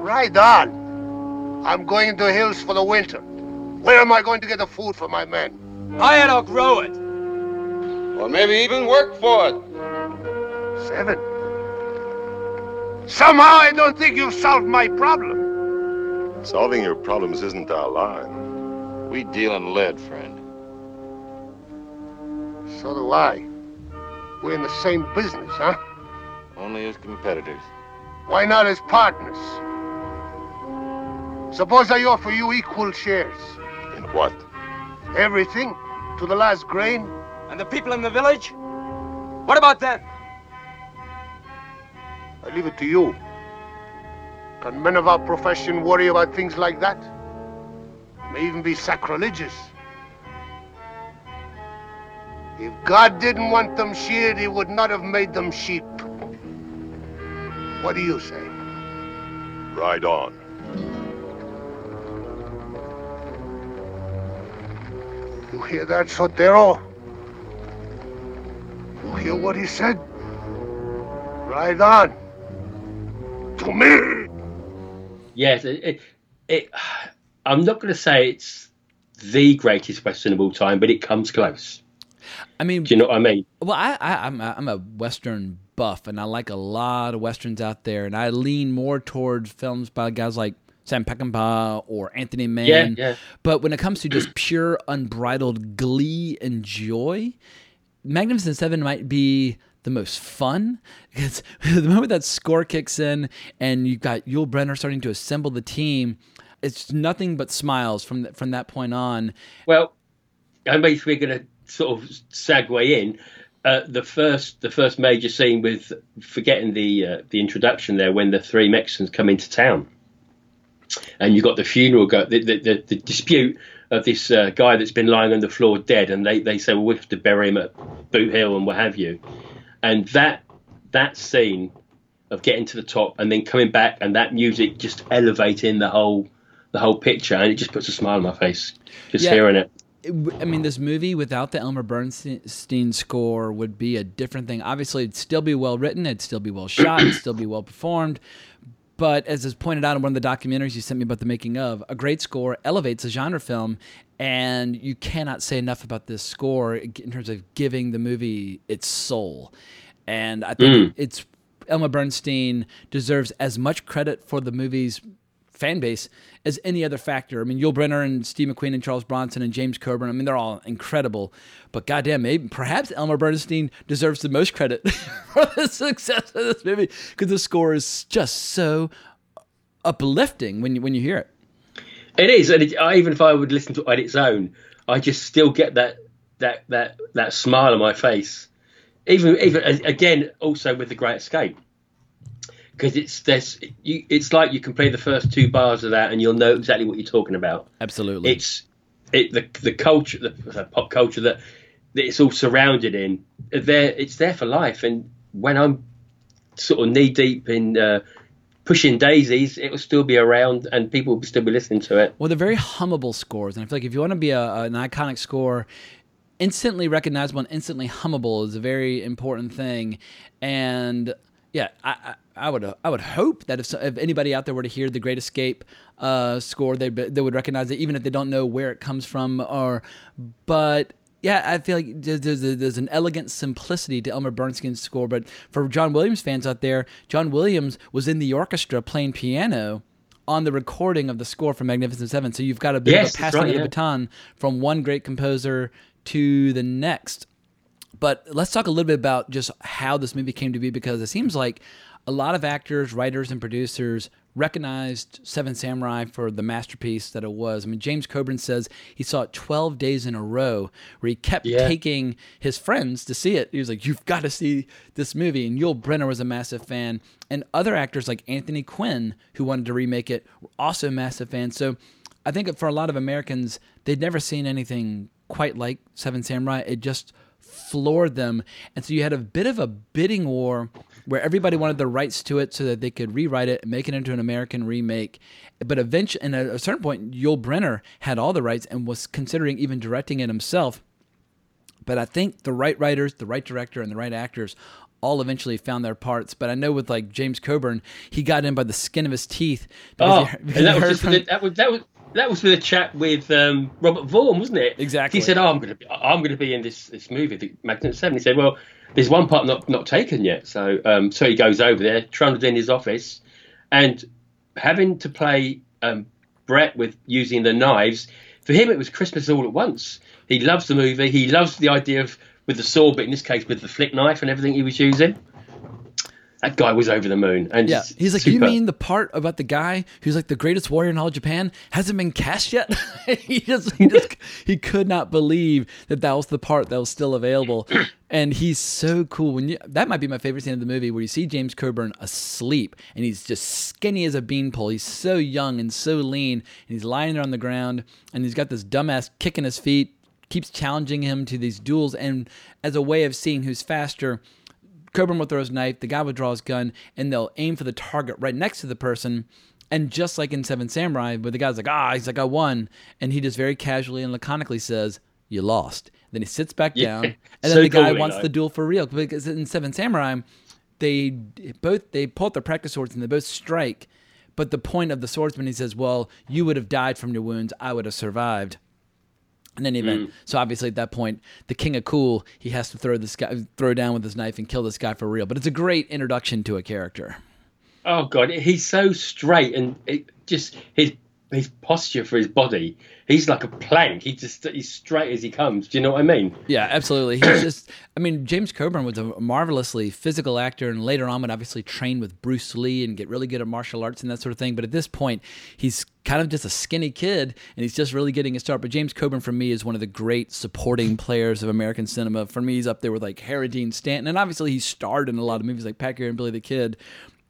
Ride on. I'm going into the hills for the winter. Where am I going to get the food for my men? Buy it or grow it. Or maybe even work for it. Seven. Somehow I don't think you've solved my problem. Solving your problems isn't our line. We deal in lead, friend. So do I. We're in the same business, huh? Only as competitors. Why not as partners? Suppose I offer you equal shares. In what? Everything, to the last grain. And the people in the village? What about them? I leave it to you. Can men of our profession worry about things like that? May even be sacrilegious. If God didn't want them sheared, he would not have made them sheep. What do you say? Ride on. You hear that, Sotero? You hear what he said? Ride on. To me. Yes, it, it, it I'm not going to say it's the greatest western of all time, but it comes close. I mean, do you know what I mean? Well, I, I I'm a, I'm a western buff, and I like a lot of westerns out there, and I lean more towards films by guys like Sam Peckinpah or Anthony Mann. Yeah, yeah. But when it comes to just pure unbridled glee and joy, Magnificent Seven might be the most fun because the moment that score kicks in and you've got Yul Brynner starting to assemble the team, it's nothing but smiles from the, from that point on. Well, I mean, we're going to sort of segue in. Uh, the first, the first major scene with forgetting the uh, the introduction there when the three Mexicans come into town, and you've got the funeral, go, the, the, the, the dispute of this uh, guy that's been lying on the floor dead, and they, they say, well, we have to bury him at Boot Hill and what have you, and that that scene of getting to the top and then coming back and that music just elevating the whole the whole picture, and it just puts a smile on my face just Yeah. hearing it. I mean, this movie without the Elmer Bernstein score would be a different thing. Obviously, it'd still be well written, it'd still be well shot, it'd still be well performed. But as is pointed out in one of the documentaries you sent me about the making of, a great score elevates a genre film, and you cannot say enough about this score in terms of giving the movie its soul. And I think Mm. it's Elmer Bernstein deserves as much credit for the movie's fan base as any other factor. I mean, Yul Brynner and Steve McQueen and Charles Bronson and James Coburn. I mean, they're all incredible. But goddamn, maybe perhaps Elmer Bernstein deserves the most credit for the success of this movie because the score is just so uplifting when you when you hear it. It is, and it, I, even if I would listen to it on its own, I just still get that that that that smile on my face. Even even again, also with the Great Escape, because it's this. You, it's like you can play the first two bars of that, and you'll know exactly what you're talking about. Absolutely, It's it the the culture, the, the pop culture that, that it's all surrounded in. There, it's there for life. And when I'm sort of knee deep in uh, pushing daisies, it will still be around, and people will still be listening to it. Well, they're very hummable scores, and I feel like if you want to be a, an iconic score, instantly recognizable and instantly hummable is a very important thing. And Yeah, I, I, I would I would hope that if, if anybody out there were to hear the Great Escape uh, score, they they would recognize it, even if they don't know where it comes from. Or, but yeah, I feel like there's there's, there's an elegant simplicity to Elmer Bernstein's score. But for John Williams fans out there, John Williams was in the orchestra playing piano on the recording of the score for Magnificent Seven. So you've got a bit Yes, of a passing right, of the yeah. baton from one great composer to the next. But let's talk a little bit about just how this movie came to be because it seems like a lot of actors, writers, and producers recognized Seven Samurai for the masterpiece that it was. I mean, James Coburn says he saw it 12 days in a row where he kept Yeah. taking his friends to see it. He was like, You've got to see this movie. And Yul Brynner was a massive fan. And other actors like Anthony Quinn, who wanted to remake it, were also massive fans. So I think for a lot of Americans, they'd never seen anything quite like Seven Samurai. It just floored them. And so you had a bit of a bidding war where everybody wanted the rights to it so that they could rewrite it and make it into an American remake. But eventually, and at a certain point, Yul Brynner had all the rights and was considering even directing it himself. But I think the right writers, the right director, and the right actors all eventually found their parts. But I know with like James Coburn, he got in by the skin of his teeth. Oh, he- and that was, just from- the, that was that was that was for the chat with um, Robert Vaughn, wasn't it? Exactly. He said, "Oh, I'm going to be, I'm going to be in this this movie, the Magnificent Seven. He said, "Well, there's one part not not taken yet." So um, so he goes over there, trundled in his office, and having to play um, Britt with using the knives. For him, it was Christmas all at once. He loves the movie. He loves the idea of with the sword, but in this case with the flick knife and everything he was using. That guy was over the moon. And Yeah, he's like, you mean the part about the guy who's like the greatest warrior in all of Japan hasn't been cast yet? he just, he just, he could not believe that that was the part that was still available, and he's so cool. When you, that might be my favorite scene of the movie, where you see James Coburn asleep, and he's just skinny as a beanpole. He's so young and so lean, and he's lying there on the ground, and he's got this dumbass kicking his feet, keeps challenging him to these duels, and as a way of seeing who's faster. Coburn will throw his knife, the guy will draw his gun, and they'll aim for the target right next to the person. And just like in Seven Samurai, where the guy's like, ah, he's like, I won. And he just very casually and laconically says, You lost. Then he sits back Yeah, down, and then so the guy cool, wants though. the duel for real. Because in Seven Samurai, they both they pull out their practice swords and they both strike. But the point of the swordsman, he says, Well, you would have died from your wounds, I would have survived. In any event, Mm. so obviously at that point, the king of cool, he has to throw this guy, throw down with his knife and kill this guy for real. But it's a great introduction to a character. Oh god, he's so straight and it just his his posture for his body. He's like a plank. He just he's straight as he comes. Do you know what I mean? Yeah, absolutely. He's just, I mean, James Coburn was a marvelously physical actor, and later on would obviously train with Bruce Lee and get really good at martial arts and that sort of thing. But at this point, he's kind of just a skinny kid, and he's just really getting a start. But James Coburn, for me, is one of the great supporting players of American cinema. For me, he's up there with like Harry Dean Stanton, and obviously he starred in a lot of movies like Pat Garrett and Billy the Kid.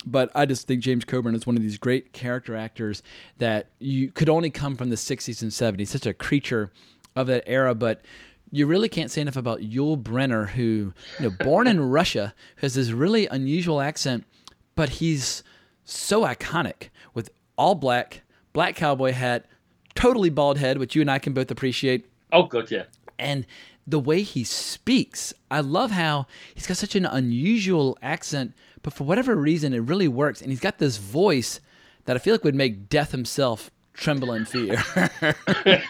But I just think James Coburn is one of these great character actors that you could only come from the 60s and 70s. Such a creature of that era, but you really can't say enough about Yul Brynner, who, you know, born in Russia, has this really unusual accent, but he's so iconic with all black, black cowboy hat, totally bald head, which you and I can both appreciate. Oh good, yeah. And the way he speaks, I love how he's got such an unusual accent, but for whatever reason, it really works. And he's got this voice that I feel like would make Death himself tremble in fear.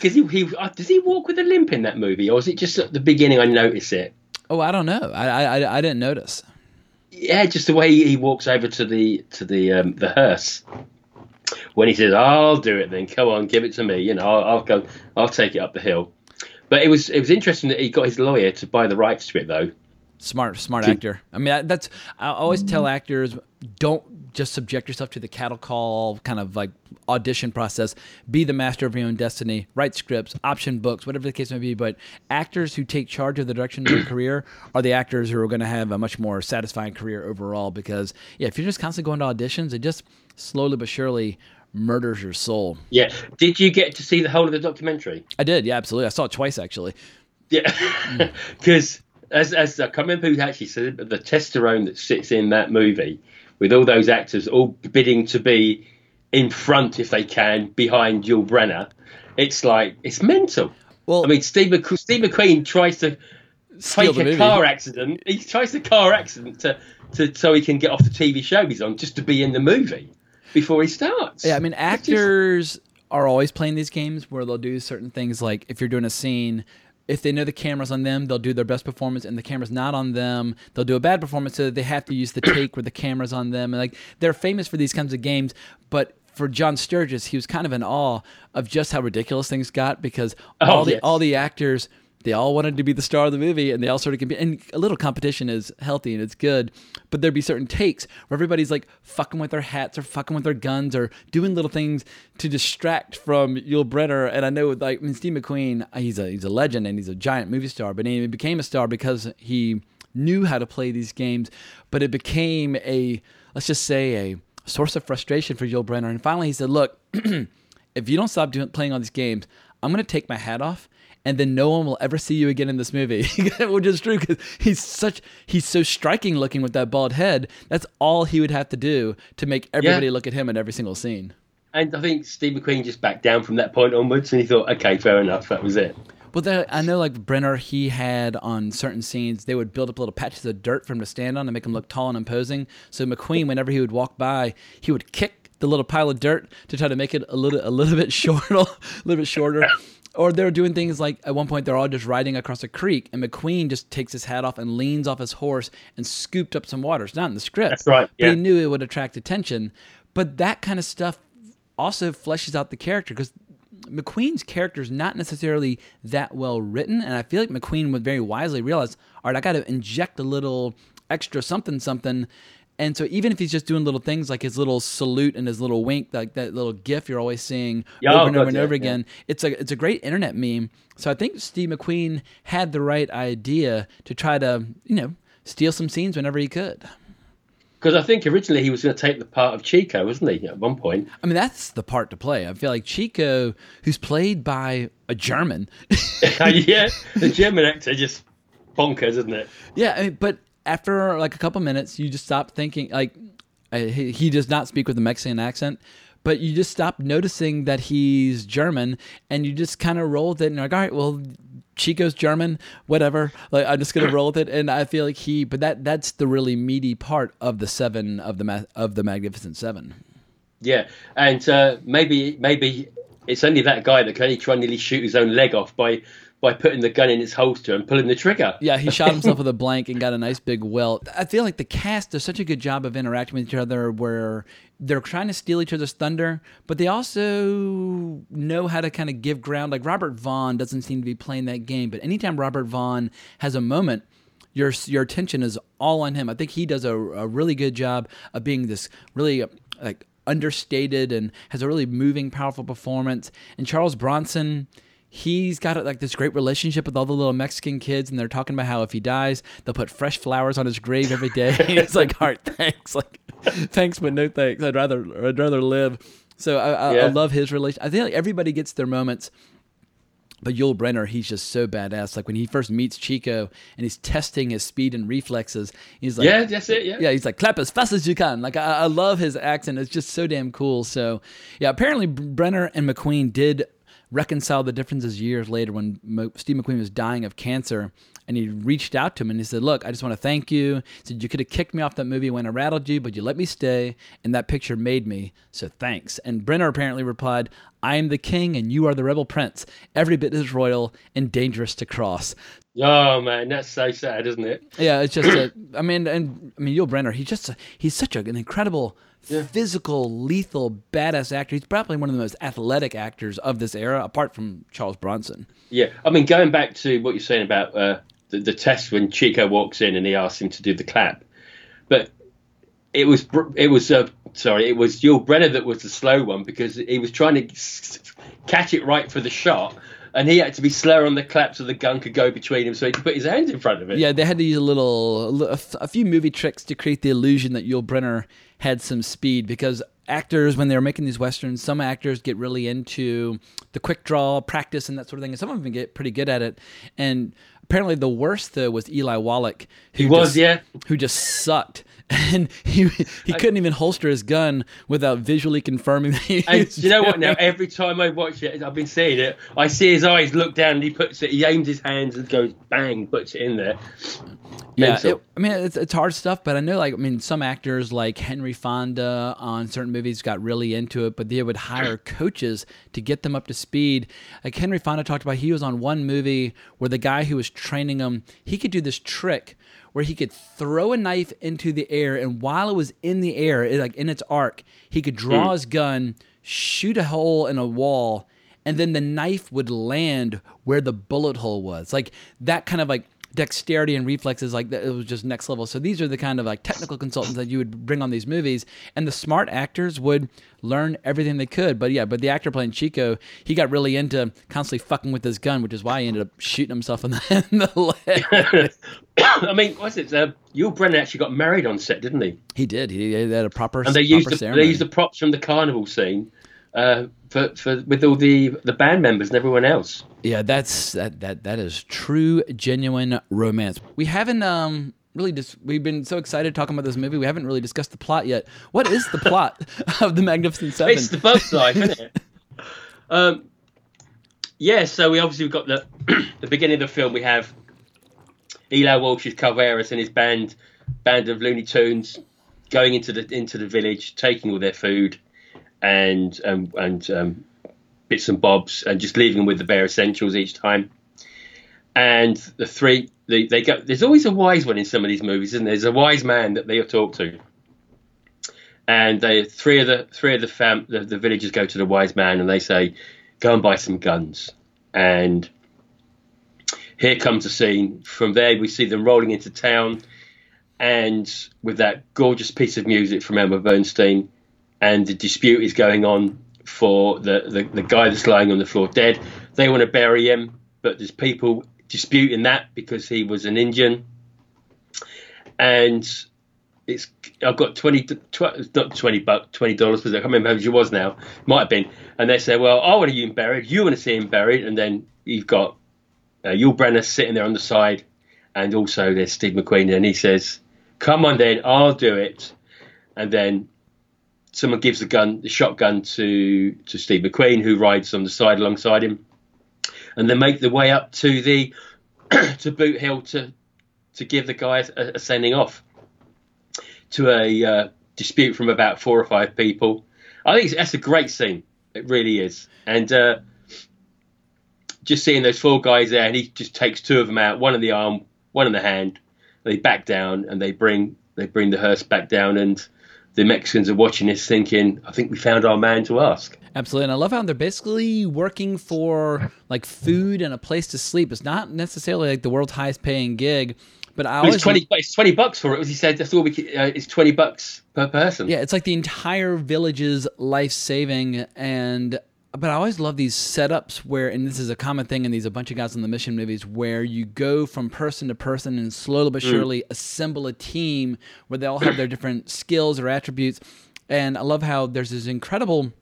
Because he, he uh, does he walk with a limp in that movie, or is it just at the beginning I notice it? oh, I don't know. I, I, I didn't notice. Yeah, just the way he walks over to the to the um, the hearse when he says, "I'll do it." Then come on, give it to me. You know, I'll, I'll go. I'll take it up the hill. But it was it was interesting that he got his lawyer to buy the rights to it, though. Smart, smart Did- actor. I mean, that- that's I always tell mm-hmm. actors don't just subject yourself to the cattle call kind of like audition process. Be the master of your own destiny. Write scripts, option books, whatever the case may be. But actors who take charge of the direction of their career are the actors who are going to have a much more satisfying career overall. Because yeah, if you're just constantly going to auditions, it just slowly but surely murders your soul. Yeah. Did you get to see the whole of the documentary? I did. Yeah, absolutely. I saw it twice actually. Yeah, mm. because as as I can't remember who actually said it, but the testosterone that sits in that movie, with all those actors all bidding to be in front if they can behind Yul Brynner, it's like it's mental. Well, I mean, Steve, Steve McQueen tries to fake a movie. car accident. He tries the car accident to, to so he can get off the TV show he's on, just to be in the movie before he starts. Yeah, I mean, actors are always playing these games where they'll do certain things. Like if you're doing a scene, if they know the camera's on them, they'll do their best performance, and the camera's not on them, they'll do a bad performance. So they have to use the take where the camera's on them. And like they're famous for these kinds of games, but. For John Sturges, he was kind of in awe of just how ridiculous things got because Oh, all the yes. all the actors they all wanted to be the star of the movie and they all sort of compete and a little competition is healthy and it's good but there'd be certain takes where everybody's like fucking with their hats or fucking with their guns or doing little things to distract from Yul Brynner and I know like I mean, Steve McQueen uh, he's a he's a legend and he's a giant movie star but he became a star because he knew how to play these games but it became a let's just say a source of frustration for Yul Brynner and finally he said look if you don't stop doing playing all these games I'm going to take my hat off and then no one will ever see you again in this movie, which is true because he's such he's so striking looking with that bald head. That's all he would have to do to make everybody Yeah. look at him in every single scene. And I think Steve McQueen just backed down from that point onwards, and he thought, okay, fair enough, that was it. Well, there, I know like Brynner, he had on certain scenes they would build up little patches of dirt for him to stand on to make him look tall and imposing. So McQueen, whenever he would walk by, he would kick the little pile of dirt to try to make it a little a little bit shorter, a little bit shorter. Or they're doing things like at one point they're all just riding across a creek, and McQueen just takes his hat off and leans off his horse and scooped up some water. It's not in the script. That's right, But he knew it would attract attention. But that kind of stuff also fleshes out the character because McQueen's character is not necessarily that well written, and I feel like McQueen would very wisely realize, all right, I got to inject a little extra something something. And so even if he's just doing little things like his little salute and his little wink, like that little gif you're always seeing Yeah, over and over and over yeah. again, it's a it's a great internet meme. So I think Steve McQueen had the right idea to try to you know steal some scenes whenever he could. Because I think originally he was going to take the part of Chico, wasn't he, at one point? I mean, that's the part to play. I feel like Chico, who's played by a German. yeah, the German actor just bonkers, isn't it? Yeah, I mean, but after like a couple minutes, you just stop thinking like he, he does not speak with a Mexican accent, but you just stop noticing that he's German, and you just kind of roll with it, and you're like, all right, well, Chico's German, whatever. Like I'm just gonna roll with it, and I feel like he, but that that's the really meaty part of the seven of the of the Magnificent Seven. Yeah, and uh, maybe maybe it's only that guy that can only try and nearly shoot his own leg off by by putting the gun in its holster and pulling the trigger. Yeah, he shot himself with a blank and got a nice big welt. I feel like the cast does such a good job of interacting with each other where they're trying to steal each other's thunder, but they also know how to kind of give ground. Like Robert Vaughn doesn't seem to be playing that game, but anytime Robert Vaughn has a moment, your your attention is all on him. I think he does a, a really good job of being this really like understated and has a really moving, powerful performance. And Charles Bronson, he's got like this great relationship with all the little Mexican kids, and they're talking about how if he dies, they'll put fresh flowers on his grave every day. it's like, all right, thanks, like thanks, but no thanks. I'd rather I'd rather live. So I, I, I love his relation. I think like everybody gets their moments. But Yul Brynner, he's just so badass. Like when he first meets Chico and he's testing his speed and reflexes, he's like, Yeah, that's it, yeah. yeah. He's like, clap as fast as you can. Like I, I love his accent. It's just so damn cool. So yeah, apparently Brynner and McQueen did reconcile the differences years later when Mo- Steve McQueen was dying of cancer. And he reached out to him and he said, Look, I just want to thank you. He said, You could have kicked me off that movie when I rattled you, but you let me stay. And that picture made me. So thanks. And Brynner apparently replied, I am the king and you are the rebel prince. Every bit as royal and dangerous to cross. Oh man, that's so sad, isn't it? Yeah, it's just a, I mean, and I mean, Yul Brynner, he's just a, he's such a, an incredible, physical, lethal, badass actor. He's probably one of the most athletic actors of this era, apart from Charles Bronson. Yeah, I mean, going back to what you're saying about uh, the, the test when Chico walks in and he asks him to do the clap, but it was it was uh, sorry, it was Yul Brynner that was the slow one because he was trying to catch it right for the shot, and he had to be slower on the clap so the gun could go between him, so he could put his hands in front of it. Yeah, they had to use a little, a li- a f- a few movie tricks to create the illusion that Yul Brynner had some speed because actors, when they were making these westerns, some actors get really into the quick draw practice and that sort of thing, and some of them get pretty good at it. And apparently, the worst though was Eli Wallach, who He was, just, yeah. who just sucked and he he couldn't even holster his gun without visually confirming that he was you know what? Now every time I watch it, I've been seeing it. I see his eyes look down, and he puts it. He aims his hands and goes bang, puts it in there. Yeah, it, I mean it's, it's hard stuff, but I know like I mean some actors like Henry Fonda on certain movies got really into it, but they would hire coaches to get them up to speed. Like Henry Fonda talked about, he was on one movie where the guy who was training him, he could do this trick where he could throw a knife into the air, and while it was in the air, it, like in its arc, he could draw Mm. his gun, shoot a hole in a wall, and then the knife would land where the bullet hole was. Like that kind of like dexterity and reflexes like that it was just next level so these are the kind of like technical consultants that you would bring on these movies and the smart actors would learn everything they could but yeah but the actor playing chico he got really into constantly fucking with his gun which is why he ended up shooting himself in the, in the leg I mean, what's it? Uh, Yul Brynner actually got married on set, didn't he? he did he, he had a proper And they used the, ceremony. they used the props from the carnival scene uh, for, for with all the the band members and everyone else. Yeah, that's that that that is true, genuine romance. We haven't um really just we've been so excited talking about this movie. We haven't really discussed the plot yet. What is the plot of the Magnificent Seven? It's the bug's life, isn't it? Um, yeah, so we obviously we've got the the beginning of the film. We have Eli Wallach's Calvaris and his band band of Looney Tunes going into the into the village, taking all their food and um, and um, bits and bobs, and just leaving them with the bare essentials each time. And the three, they, they go. There's always a wise one in some of these movies, isn't there? There's a wise man that they talk to and they three of the three of the fam the, the villagers go to the wise man and they say, "Go and buy some guns." And here comes the scene. From there, we see them rolling into town, and with that gorgeous piece of music from Elmer Bernstein, and the dispute is going on for the, the, the guy that's lying on the floor dead. They want to bury him, but there's people disputing that because he was an Indian. And it's I've got twenty, tw- not twenty bucks, twenty dollars, because I can't remember how much it was now. Might have been. And they say, well, I want to see him buried. You want to see him buried, and then you've got uh, Yul Brynner sitting there on the side, and also there's Steve McQueen, and he says, "Come on, then, I'll do it." And then someone gives the gun, the shotgun to to Steve McQueen, who rides on the side alongside him, and they make the way up to the to Boot Hill to to give the guys a, a sending off to a uh, dispute from about four or five people. I think that's a great scene. It really is, and uh, just seeing those four guys there, and he just takes two of them out, one in the arm, one in the hand. They back down, and they bring they bring the hearse back down, and the Mexicans are watching this, thinking, "I think we found our man to ask." Absolutely, and I love how they're basically working for like food and a place to sleep. It's not necessarily like the world's highest paying gig, but I always it's twenty. It's twenty bucks for it. As he said, that's all we. Uh, it's twenty bucks per person. Yeah, it's like the entire village's life saving and but I always love these setups where and this is a common thing in these a bunch of guys on the mission movies where you go from person to person and slowly but Mm. surely assemble a team where they all have their different skills or attributes. And I love how there's this incredible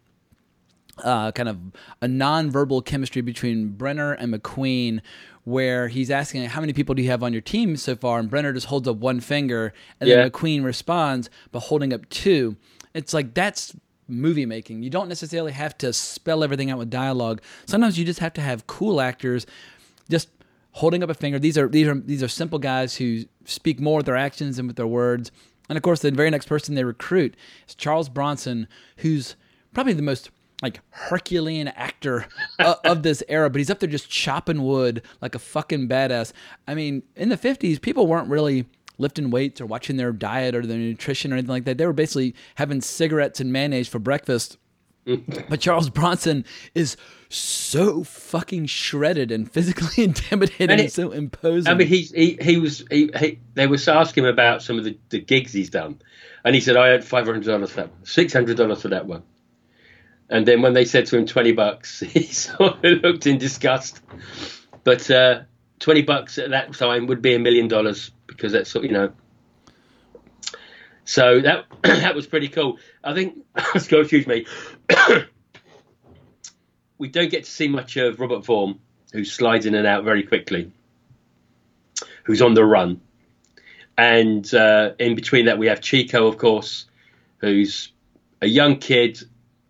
uh, kind of a non-verbal chemistry between Brynner and McQueen, where he's asking how many people do you have on your team so far, and Brynner just holds up one finger, and Yeah. then McQueen responds by holding up two. It's like that's movie making. You don't necessarily have to spell everything out with dialogue. Sometimes you just have to have cool actors just holding up a finger. These are these are these are simple guys who speak more with their actions than with their words. And of course, the very next person they recruit is Charles Bronson, who's probably the most like Herculean actor of, of this era, but he's up there just chopping wood like a fucking badass. I mean, in the 50s, people weren't really lifting weights or watching their diet or their nutrition or anything like that. They were basically having cigarettes and mayonnaise for breakfast. but Charles Bronson is so fucking shredded and physically intimidating and, And so imposing. I mean, he's, he he was he, he they was asking him about some of the, the gigs he's done, and he said I had five hundred dollars for that, one, six hundred dollars for that one, and then when they said to him twenty bucks, he sort of looked in disgust. But uh, twenty bucks at that time would be a million dollars because that's what you know. So that that was pretty cool. I think excuse me. we don't get to see much of Robert Vaughn, who slides in and out very quickly, who's on the run. And uh, in between that, we have Chico, of course, who's a young kid,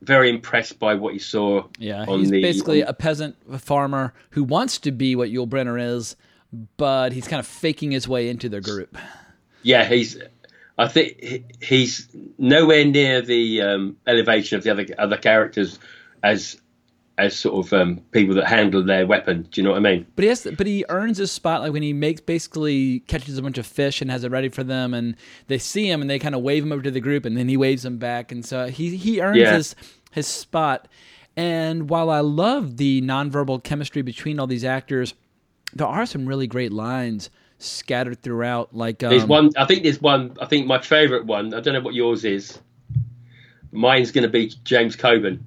very impressed by what he saw. Yeah, on he's the, basically on- a peasant a farmer who wants to be what Yul Brynner is, but he's kind of faking his way into their group. yeah, he's. I think he's nowhere near the um, elevation of the other other characters as as sort of um, people that handle their weapon. Do you know what I mean? But he has, but he earns his spot like when he makes basically catches a bunch of fish and has it ready for them, and they see him and they kind of wave him over to the group, and then he waves them back, and so he he earns Yeah. his his spot. And while I love the nonverbal chemistry between all these actors, there are some really great lines scattered throughout. Like um, There's one. I think there's one. I think my favourite one. I don't know what yours is. Mine's going to be James Coburn.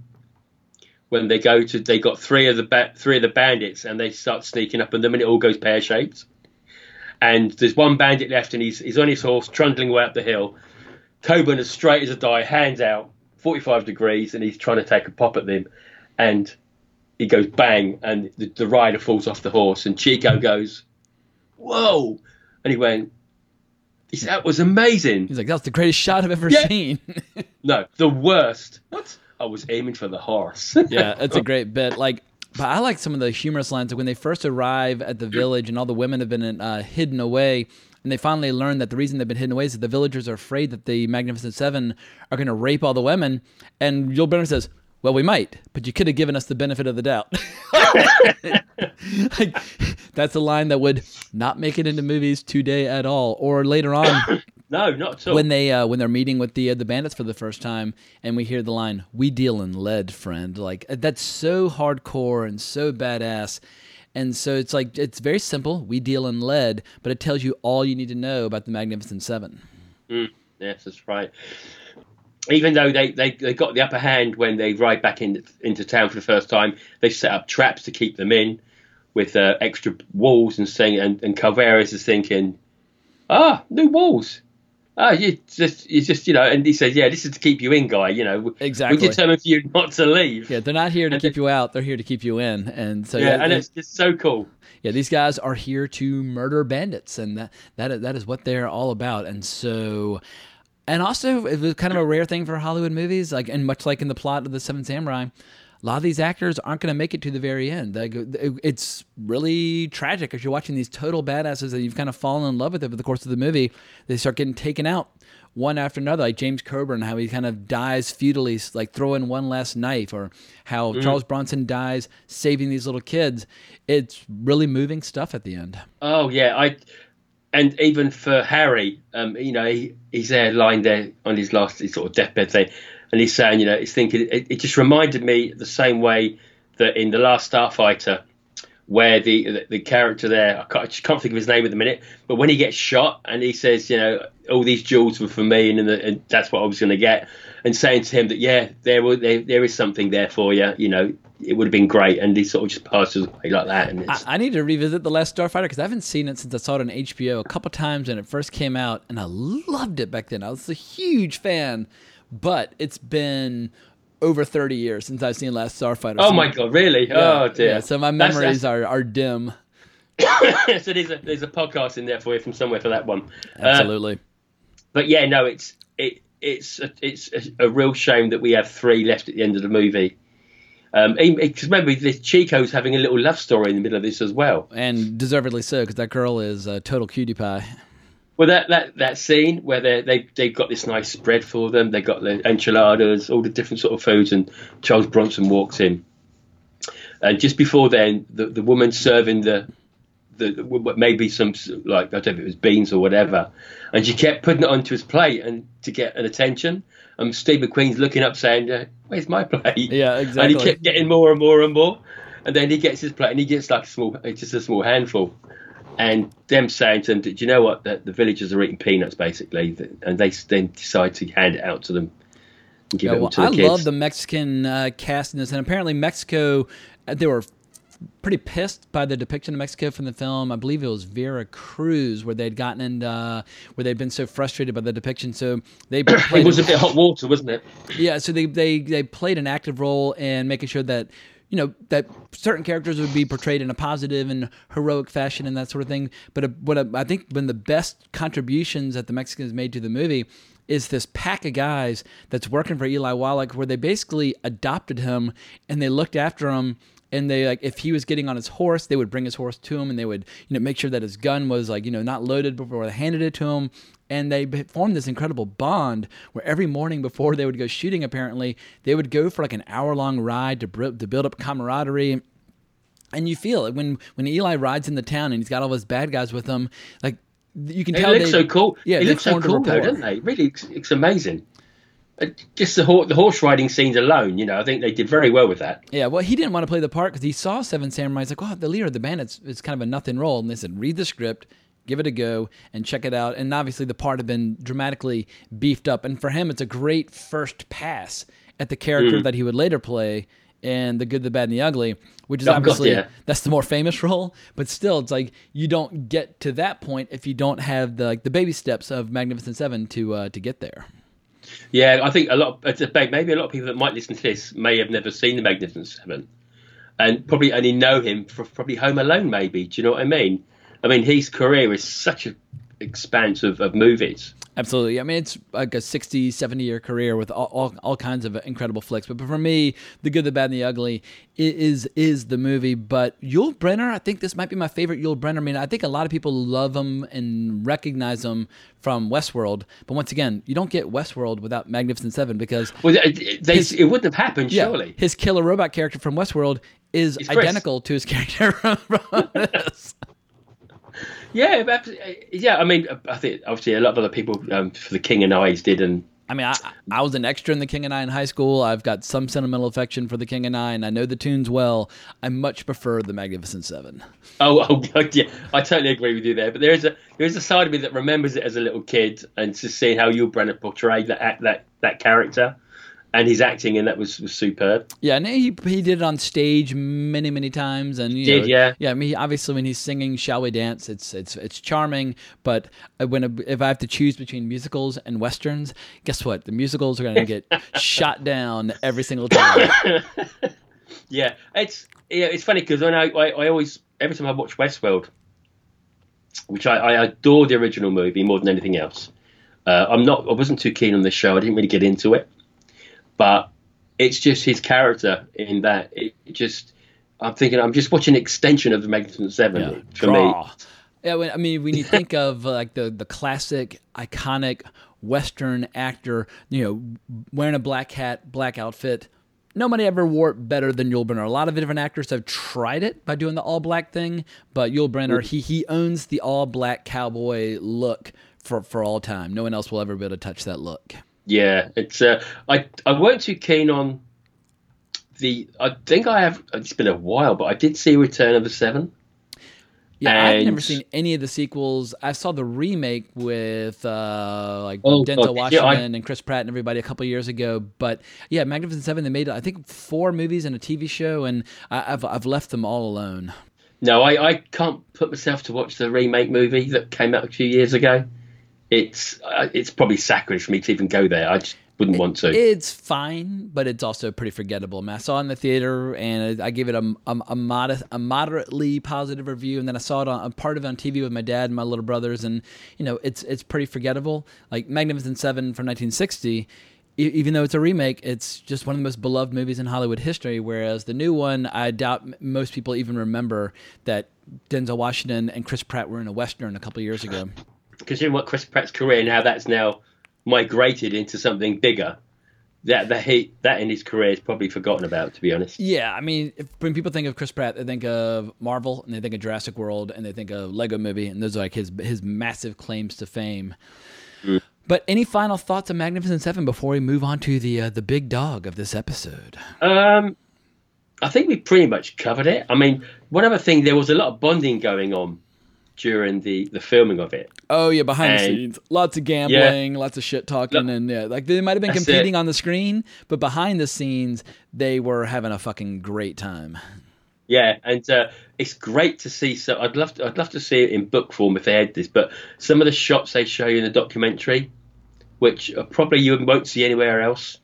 When they go to, they got three of the ba- three of the bandits, and they start sneaking up, on them, and it all goes pear shaped. And there's one bandit left, and he's he's on his horse, trundling away up the hill. Coburn, as straight as a die, hands out, 45 degrees, and he's trying to take a pop at them, and he goes bang, and the, the rider falls off the horse, and Chico goes, "Whoa!" And he went, "That was amazing." He's like, "That's the greatest shot I've ever Yeah. seen." No, the worst. What? I was aiming for the horse. yeah, it's a great bit. Like, but I like some of the humorous lines. Like when they first arrive at the village and all the women have been uh, hidden away, and they finally learn that the reason they've been hidden away is that the villagers are afraid that the Magnificent Seven are going to rape all the women. And Yul Brynner says, "Well, we might, but you could have given us the benefit of the doubt." like, that's a line that would not make it into movies today at all, or later on. no, not at all. when they uh, when they're meeting with the uh, the bandits for the first time, and we hear the line "We deal in lead, friend." Like that's so hardcore and so badass, and so it's like it's very simple. We deal in lead, but it tells you all you need to know about the Magnificent Seven. Mm, yes, that's right. Even though they, they, they got the upper hand when they ride back in, into town for the first time, they set up traps to keep them in with uh, extra walls and saying, and, and Calvaris is thinking, ah, new walls. Ah, you just, you just, you know, and he says, yeah, this is to keep you in, guy. You know, Exactly. We determined for you not to leave. Yeah, they're not here to keep you out; they're here to keep you in. And so yeah, and it's just so cool. yeah, these guys are here to murder bandits, and that that that is what they're all about. And so, and also, it was kind of a rare thing for Hollywood movies, like and much like in the plot of the Seven Samurai, a lot of these actors aren't going to make it to the very end. Like, it's really tragic as you're watching these total badasses that you've kind of fallen in love with over the course of the movie. They start getting taken out one after another, like James Coburn, how he kind of dies futilely, like throwing one last knife, or how Mhm. Charles Bronson dies saving these little kids. It's really moving stuff at the end. Oh yeah, I and even for Harry, um, you know, he, he's there lying there on his last his sort of deathbed thing, and he's saying, you know, he's thinking. It, it just reminded me the same way that in the last Starfighter, where the the, the character there, I can't, I just can't think of his name at the minute, but when he gets shot and he says, you know, all these jewels were for me, and, the, and that's what I was going to get, and saying to him that yeah, there, will- there there is something there for you, you know, it would have been great, and he sort of just passes away like that, and it's, I, I need to revisit The Last Starfighter because I haven't seen it since I saw it on HBO a couple times when it first came out, and I loved it back then. I was a huge fan, but it's been over 30 years since I've seen Last Starfighter. Oh So- my God, really? Yeah, Oh, dear. yeah, so my memories that's- are, are dim. so there's a there's a podcast in there for you from somewhere for that one. Uh, Absolutely. but yeah, no, it's it it's a, it's a, a real shame that we have three left at the end of the movie. Um, because remember, this Chico's having a little love story in the middle of this as well. and deservedly so because that girl is a total cutie pie. Well, that that that scene where they they they've got this nice spread for them. they've got the enchiladas, all the different sort of foods, and Charles Bronson walks in. And just before then, the the woman serving the the maybe some like I don't know if it was beans or whatever, and she kept putting it onto his plate and to get an attention. And Steve McQueen's looking up saying, uh, "Where's my plate?" Yeah, exactly. And he kept getting more and more and more, and then he gets his plate and he gets like a small, it's just a small handful. And them saying to him, "Do you know what? The, the villagers are eating peanuts, basically," and they then decide to hand it out to them and give Yeah, it well, to the I kids. love the Mexican uh, cast in this, and apparently Mexico, there were pretty pissed by the depiction of Mexico from the film. I believe it was Vera Cruz, where they'd gotten in, uh, where they'd been so frustrated by the depiction, so they it played was a bit hot water, wasn't it? yeah, so they, they they played an active role in making sure that you know that certain characters would be portrayed in a positive and heroic fashion and that sort of thing. But uh, what uh, I think one of the best contributions that the Mexicans made to the movie is this pack of guys that's working for Eli Wallach, where they basically adopted him and they looked after him. And they like if he was getting on his horse, they would bring his horse to him, and they would you know make sure that his gun was like you know not loaded before they handed it to him. And they formed this incredible bond where every morning before they would go shooting, apparently they would go for like an hour long ride to br- to build up camaraderie and you feel it when when Eli rides in the town and he's got all those bad guys with him. Like you can They tell look they- so cool. Yeah, they look so cool though, don't they? Really, it's, it's amazing. Just the, hor- the horse riding scenes alone, you know, I think they did very well with that. Yeah, well, he didn't want to play the part because he saw Seven Samurai. He's like, oh, the leader of the bandits is kind of a nothing role. And they said, read the script, give it a go, and check it out. And obviously, the part had been dramatically beefed up. And for him, it's a great first pass at the character Mm. that he would later play in The Good, the Bad, and the Ugly, which is Oh, God, obviously yeah. that's the more famous role. But still, it's like you don't get to that point if you don't have the like the baby steps of Magnificent Seven to uh, to get there. Yeah, I think a lot. Of, maybe a lot of people that might listen to this may have never seen the Magnificent Seven, and probably only know him for probably Home Alone. Maybe do you know what I mean? I mean, his career is such an expanse of, of movies. Absolutely. I mean, it's like a 60, 70 year career with all, all, all kinds of incredible flicks. But for me, The Good, the Bad, and the Ugly is is the movie. But Yul Brynner, I think this might be my favorite Yul Brynner. I mean, I think a lot of people love him and recognize him from Westworld. But once again, you don't get Westworld without Magnificent Seven because Well, they, they, it wouldn't have happened, yeah, surely. his killer robot character from Westworld is identical to his character from this. Yeah, but, uh, yeah. I mean, I think obviously a lot of other people um, for the King and I's did, and I mean, I, I was an extra in The King and I in high school. I've got some sentimental affection for The King and I, and I know the tunes well. I much prefer The Magnificent Seven. Oh, oh yeah, I totally agree with you there. But there is a there is a side of me that remembers it as a little kid and just seeing how Yul Brynner portrayed that that that character and his acting in that was, was superb. Yeah, and he he did it on stage many many times, and you Did, know, yeah. yeah. I mean, obviously when he's singing "Shall We Dance," it's it's it's charming. But uh, when if I have to choose between musicals and westerns, guess what? The musicals are going to get shot down every single time. Yeah, it's yeah, it's funny because I, I I always every time I watch Westworld, which I, I adore the original movie more than anything else. Uh, I'm not I wasn't too keen on this show. I didn't really get into it, but it's just his character in that. It, it just I'm thinking I'm just watching an extension of the Magnificent Seven for me. Yeah, I mean, when you think of uh, like the the classic, iconic Western actor, you know, wearing a black hat, black outfit. Nobody ever wore it better than Yul Brynner. A lot of different actors have tried it by doing the all black thing, but Yul Brynner, he he owns the all black cowboy look for for all time. No one else will ever be able to touch that look. Yeah, it's uh, I I weren't too keen on the. I think I have. It's been a while, but I did see Return of the Seven. Yeah, I've never seen any of the sequels. I saw the remake with uh, like Oh, Denzel Washington yeah, I- and Chris Pratt and everybody a couple years ago. But yeah, Magnificent Seven. They made I think four movies and a TV show, and I, I've I've left them all alone. No, I, I can't put myself to watch the remake movie that came out a few years ago. It's uh, it's probably sacrilege for me to even go there. I just wouldn't want to. It's fine, but it's also pretty forgettable. I, mean, I saw it in the theater, and I gave it a a, a, modest, a moderately positive review, and then I saw it on a part of it on TV with my dad and my little brothers, and you know, it's it's pretty forgettable. Like Magnificent Seven from 1960. e- Even though it's a remake, it's just one of the most beloved movies in Hollywood history. Whereas the new one, I doubt most people even remember that Denzel Washington and Chris Pratt were in a western a couple years ago. Considering what Chris Pratt's career and how that's now migrated into something bigger, that that he that in his career is probably forgotten about. To be honest. Yeah, I mean, if, when people think of Chris Pratt, they think of Marvel, and they think of Jurassic World, and they think of Lego Movie, and those are like his his massive claims to fame. But any final thoughts on Magnificent Seven before we move on to the uh, the big dog of this episode? Um, I think we pretty much covered it. I mean, one other thing, there was a lot of bonding going on during the the filming of it. Oh yeah, behind the scenes, lots of gambling, lots of shit talking, and yeah, like they might have been competing it. on the screen, but behind the scenes, they were having a fucking great time. Yeah, and uh, it's great to see. So I'd love to, I'd love to see it in book form if they had this. But some of the shots they show you in the documentary, which probably you won't see anywhere else,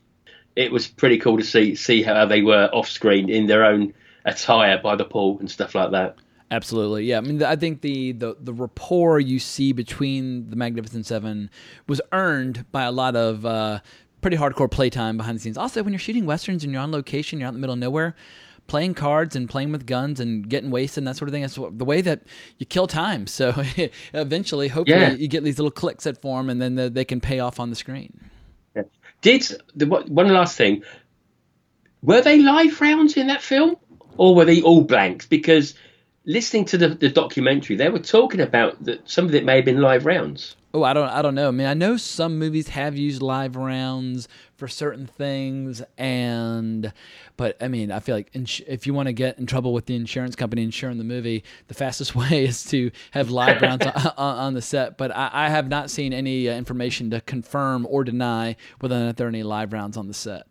it was pretty cool to see see how they were off screen in their own attire by the pool and stuff like that. Absolutely, yeah. I mean, I think the, the the rapport you see between the Magnificent Seven was earned by a lot of uh, pretty hardcore playtime behind the scenes. Also, when you're shooting westerns and you're on location, you're out in the middle of nowhere, playing cards and playing with guns and getting wasted and that sort of thing. That's the way that you kill time. So eventually, hopefully, Yeah. you get these little clicks that form, and then the, they can pay off on the screen. Did the one last thing? Were they live rounds in that film, or were they all blanks? Because listening to the, the documentary, they were talking about that some of it may have been live rounds. Oh, I don't, I don't know. I mean, I know some movies have used live rounds for certain things, and but I mean, I feel like ins- if you want to get in trouble with the insurance company insuring the movie, the fastest way is to have live rounds on, on, the set. But I, I have not seen any uh, information to confirm or deny whether or not there are any live rounds on the set.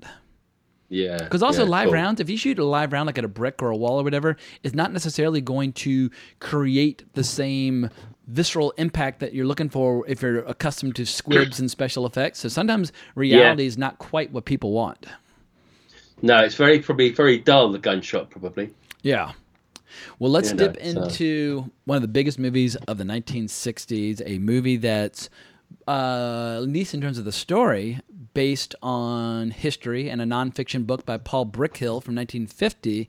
Yeah. Because also yeah, live cool. rounds, if you shoot a live round like at a brick or a wall or whatever, it's not necessarily going to create the same visceral impact that you're looking for if you're accustomed to squibs and special effects. So sometimes reality is not quite what people want. No, it's very probably very dull. The gunshot probably. Yeah. Well, let's You know, dip so- into one of the biggest movies of the 1960s, a movie that's, uh, at least in terms of the story, based on history and a nonfiction book by Paul Brickhill from 1950.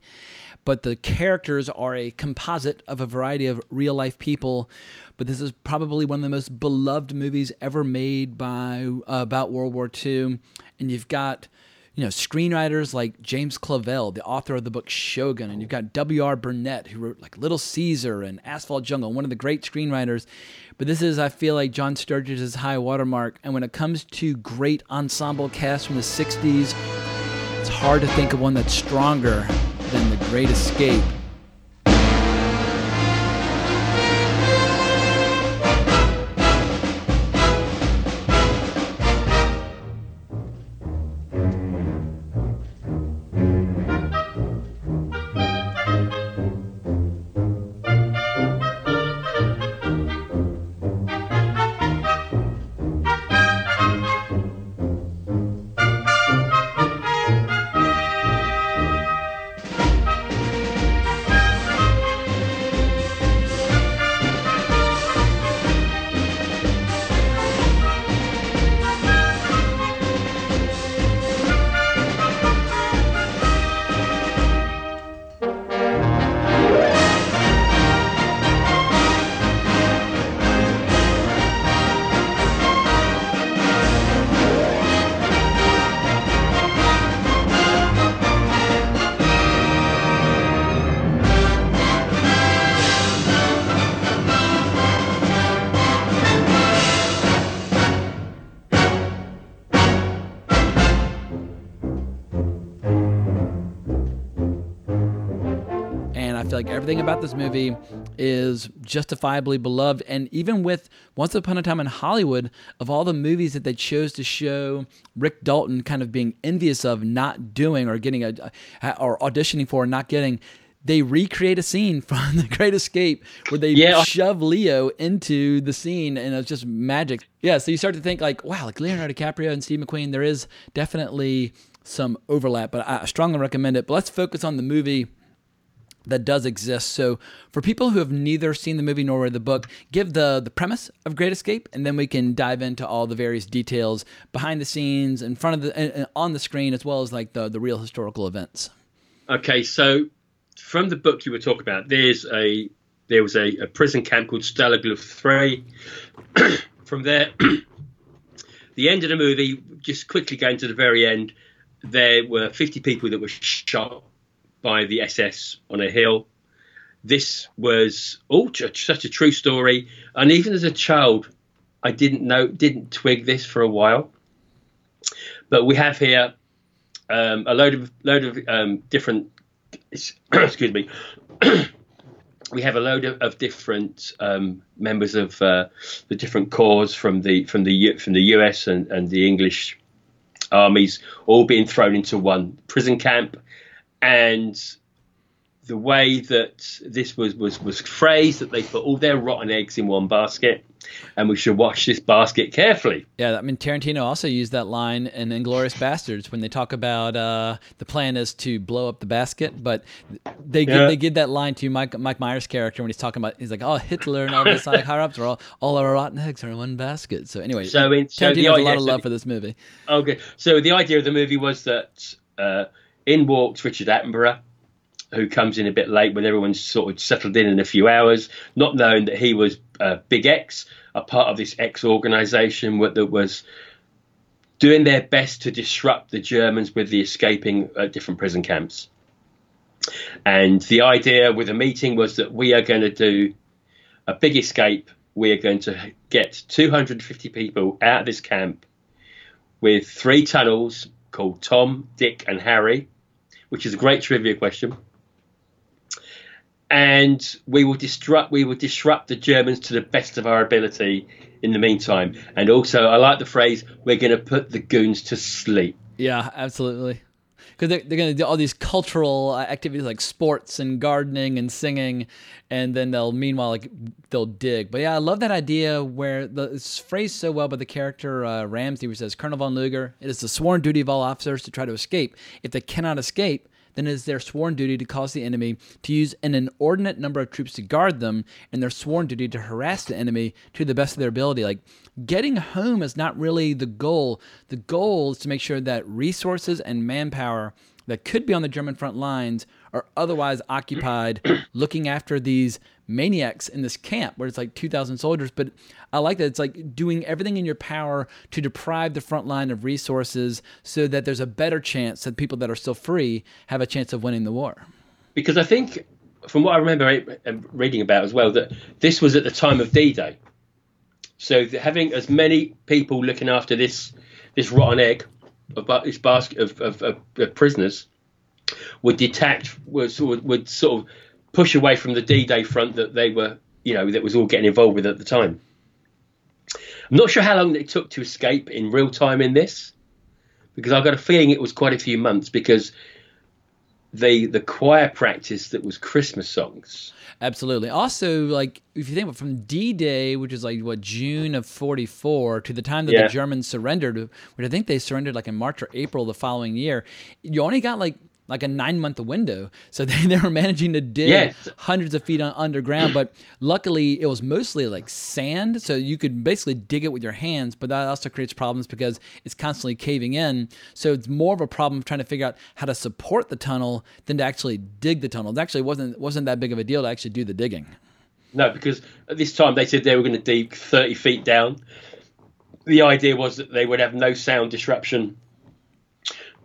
But the characters are a composite of a variety of real life people. But this is probably one of the most beloved movies ever made by uh, about World War II. And you've got you know, screenwriters like James Clavell, the author of the book Shogun, and you've got W.R. Burnett, who wrote like Little Caesar and Asphalt Jungle, one of the great screenwriters. But this is, I feel like, John Sturges' high watermark. And when it comes to great ensemble casts from the 60s, it's hard to think of one that's stronger than The Great Escape. This movie is justifiably beloved. And even with Once Upon a Time in Hollywood, of all the movies that they chose to show Rick Dalton kind of being envious of not doing or getting a or auditioning for and not getting. They recreate a scene from The Great Escape where they Yeah. shove Leo into the scene, and it's just magic. Yeah, so you start to think like, wow, like Leonardo DiCaprio and Steve McQueen, there is definitely some overlap, but I strongly recommend it. But let's focus on the movie that does exist. So, for people who have neither seen the movie nor read the book, give the the premise of Great Escape, and then we can dive into all the various details behind the scenes, in front of the, and, and on the screen, as well as like the the real historical events. Okay, so from the book you were talking about, there's a there was a, a prison camp called Stalag Three. from there, the end of the movie, just quickly going to the very end, there were 50 people that were shot by the SS on a hill. This was all t- such a true story, and even as a child, I didn't know, didn't twig this for a while. But we have here um, a load of load of um, different. excuse me. we have a load of, of different um, members of uh, the different corps from the from the from the US and, and the English armies all being thrown into one prison camp, and the way that this was, was, was phrased, that they put all their rotten eggs in one basket, and we should watch this basket carefully. Yeah, I mean Tarantino also used that line in Inglourious Basterds when they talk about uh, the plan is to blow up the basket, but they Yeah. give, they give that line to Mike Mike Myers' character when he's talking about he's like, oh Hitler and all this like higher ups are all all our rotten eggs are in one basket. So anyway, So in- so Tarantino the has a lot of so love the- for this movie. Okay, so the idea of the movie was that uh, in walks Richard Attenborough, who comes in a bit late when everyone's sort of settled in in a few hours, not knowing that he was uh, Big X, a part of this X organization that was doing their best to disrupt the Germans with the escaping uh, different prison camps. And the idea with the meeting was that we are going to do a big escape. We are going to get 250 people out of this camp with three tunnels called Tom, Dick, and Harry, which is a great trivia question. And we will disrupt we will disrupt the Germans to the best of our ability in the meantime. And also I like the phrase, we're gonna put the goons to sleep. Yeah, absolutely. Because they're, they're going to do all these cultural uh, activities like sports and gardening and singing, and then they'll meanwhile like they'll dig. But yeah, I love that idea where the, it's phrased so well by the character uh, Ramsey, who says, "Colonel von Luger, it is the sworn duty of all officers to try to escape. If they cannot escape." Then it is their sworn duty to cause the enemy to use an inordinate number of troops to guard them, and their sworn duty to harass the enemy to the best of their ability. Like getting home is not really the goal. The goal is to make sure that resources and manpower that could be on the German front lines are otherwise occupied looking after these maniacs in this camp where it's like 2,000 soldiers. But I like that it's like doing everything in your power to deprive the front line of resources so that there's a better chance that people that are still free have a chance of winning the war. Because I think, from what I remember uh, reading about as well, that this was at the time of D-Day. So having as many people looking after this this rotten egg, of this basket of, of, of, of prisoners, would detach would, would sort of push away from the D-Day front that they were, you know, that was all getting involved with at the time. I'm not sure how long it took to escape in real time in this, because I've got a feeling it was quite a few months because the the choir practice that was Christmas songs. Absolutely. Also, like if you think about from D Day, which is like what June of '44, to the time that Yeah. the Germans surrendered, which I think they surrendered like in March or April the following year, you only got like like a nine month window. So they, they were managing to dig Yes. hundreds of feet on, underground. But luckily, it was mostly like sand, so you could basically dig it with your hands. But that also creates problems because it's constantly caving in. So it's more of a problem of trying to figure out how to support the tunnel than to actually dig the tunnel. It actually wasn't wasn't that big of a deal to actually do the digging. No, because at this time they said they were going to dig 30 feet down. The idea was that they would have no sound disruption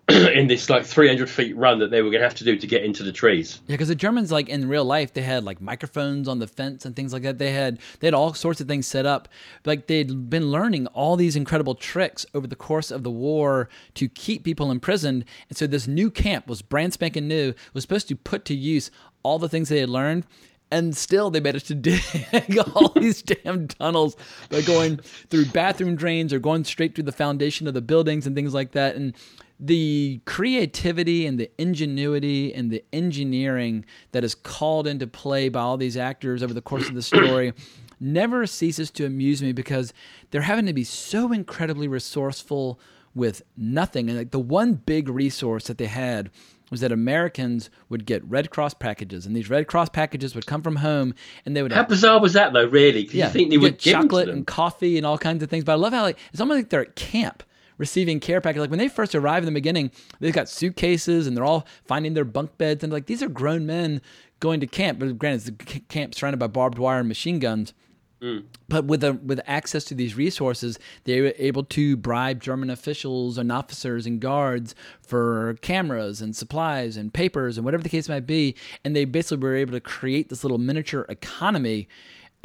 in this like 300 feet run that they were going to have to do to get into the trees. Yeah, because the Germans, like in real life, they had like microphones on the fence and things like that. They had they had all sorts of things set up. Like they'd been learning all these incredible tricks over the course of the war to keep people imprisoned. And so this new camp was brand spanking new. Was supposed to put to use all the things they had learned. And still, they managed to dig all these damn tunnels by going through bathroom drains or going straight through the foundation of the buildings and things like that. And the creativity and the ingenuity and the engineering that is called into play by all these actors over the course of the story never ceases to amuse me because they're having to be so incredibly resourceful with nothing. And like the one big resource that they had was that Americans would get Red Cross packages, and these Red Cross packages would come from home, and they would How have bizarre was that, though, really? 'Cause you think they would get give them to chocolate and coffee and all kinds of things. But I love how like it's almost like they're at camp receiving care packages. Like when they first arrive in the beginning, they've got suitcases and they're all finding their bunk beds and like these are grown men going to camp. But granted, it's a camp surrounded by barbed wire and machine guns. Mm. But with a, with access to these resources, they were able to bribe German officials and officers and guards for cameras and supplies and papers and whatever the case might be. And they basically were able to create this little miniature economy.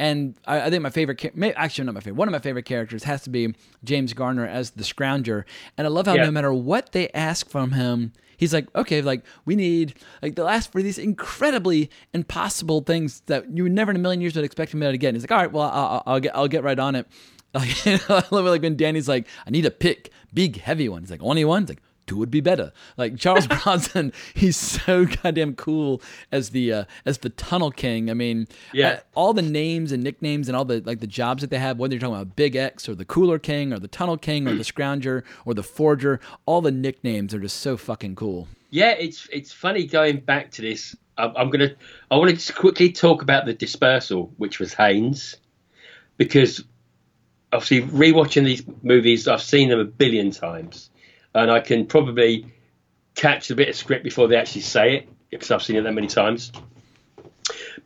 And I, I think my favorite, actually not my favorite, one of my favorite characters has to be James Garner as the Scrounger. And I love how Yeah. no matter what they ask from him, he's like, okay, like we need, like they'll ask for these incredibly impossible things that you would never in a million years would expect him to get. And he's like, all right, well, I'll, I'll- I'll get, I'll get right on it. Like, you know, I love it like when Danny's like, I need a pick, big, heavy one. He's like, only one? He's like, two would be better. Like Charles Bronson, he's so goddamn cool as the uh, as the Tunnel King. I mean, Yeah. uh, all the names and nicknames and all the like the jobs that they have, whether you're talking about Big X or the Cooler King or the Tunnel King or the Scrounger or the Forger, all the nicknames are just so fucking cool. Yeah, it's it's funny going back to this. I'm, I'm gonna I want to just quickly talk about the dispersal, which was Haynes, because obviously rewatching these movies, I've seen them a billion times, and I can probably catch a bit of script before they actually say it because I've seen it that many times.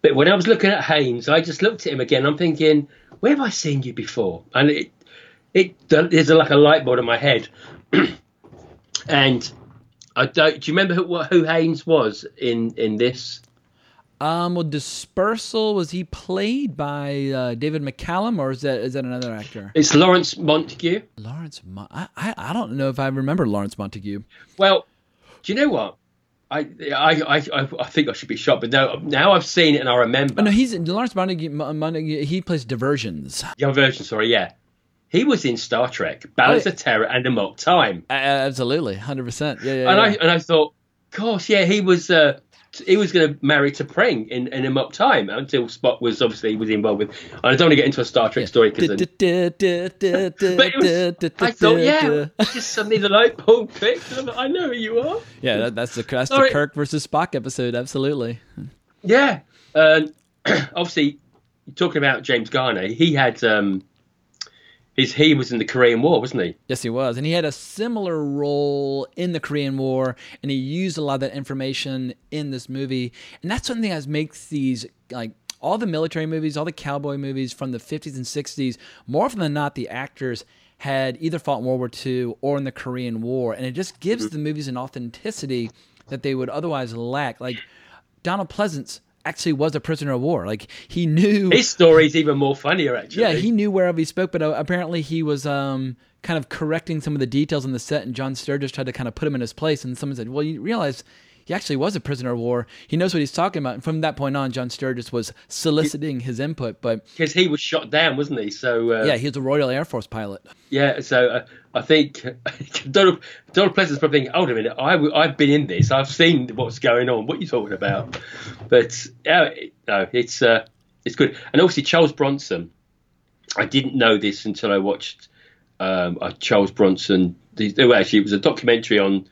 But when I was looking at Haynes, I just looked at him again. I'm thinking, where have I seen you before? And it it there's like a light bulb in my head, and I don't. Do you remember who, who Haynes was in in this? Um, well, Dispersal was he played by uh, David McCallum or is that is that another actor? It's Lawrence Montague. Lawrence, Mon- I, I I don't know if I remember Lawrence Montague. Well, do you know what? I I I I, think I should be shot, but no. Now I've seen it and I remember. Oh, no, he's Lawrence Montague. Montague he plays Diversions. Young version, sorry, yeah. He was in Star Trek, Balance Oh, yeah. of Terror, and Amok Time. Uh, absolutely, hundred percent. Yeah, yeah. and I and I thought, gosh, yeah, he was uh, he was going to marry T'Pring in, in Amok Time until Spock was obviously was involved with. And I don't want to get into a Star Trek story because. I thought, yeah, just suddenly the light bulb clicked. and I'm like, I know who you are. yeah. That, that's the that's the Kirk versus Spock episode. Absolutely. Yeah. Um, obviously, talking about James Garner, he had um, his he was in the Korean War, wasn't he? Yes, he was, and he had a similar role in the Korean War, and he used a lot of that information in this movie, and that's something that makes these like all the military movies, all the cowboy movies from the 50s and 60s. More often than not, the actors had either fought in World War II or in the Korean War, and it just gives mm-hmm. the movies an authenticity that they would otherwise lack. Like Donald Pleasence actually was a prisoner of war. Like he knew His story's even more funnier, actually. yeah, he knew wherever he spoke, but uh, apparently he was um, kind of correcting some of the details on the set, and John Sturges tried to kind of put him in his place. And someone said, "Well, you realize he actually was a prisoner of war. He knows what he's talking about." And from that point on, John Sturges was soliciting his input. But because he was shot down, wasn't he? So uh, yeah, he was a Royal Air Force pilot. Yeah, so uh, I think Donald Donald Pleasence's probably thinking, hold a minute, I, I've been in this, I've seen what's going on. What are you talking about? But yeah, no, it's uh, it's good. And obviously Charles Bronson, I didn't know this until I watched um, Charles Bronson. Well, actually, it was a documentary on.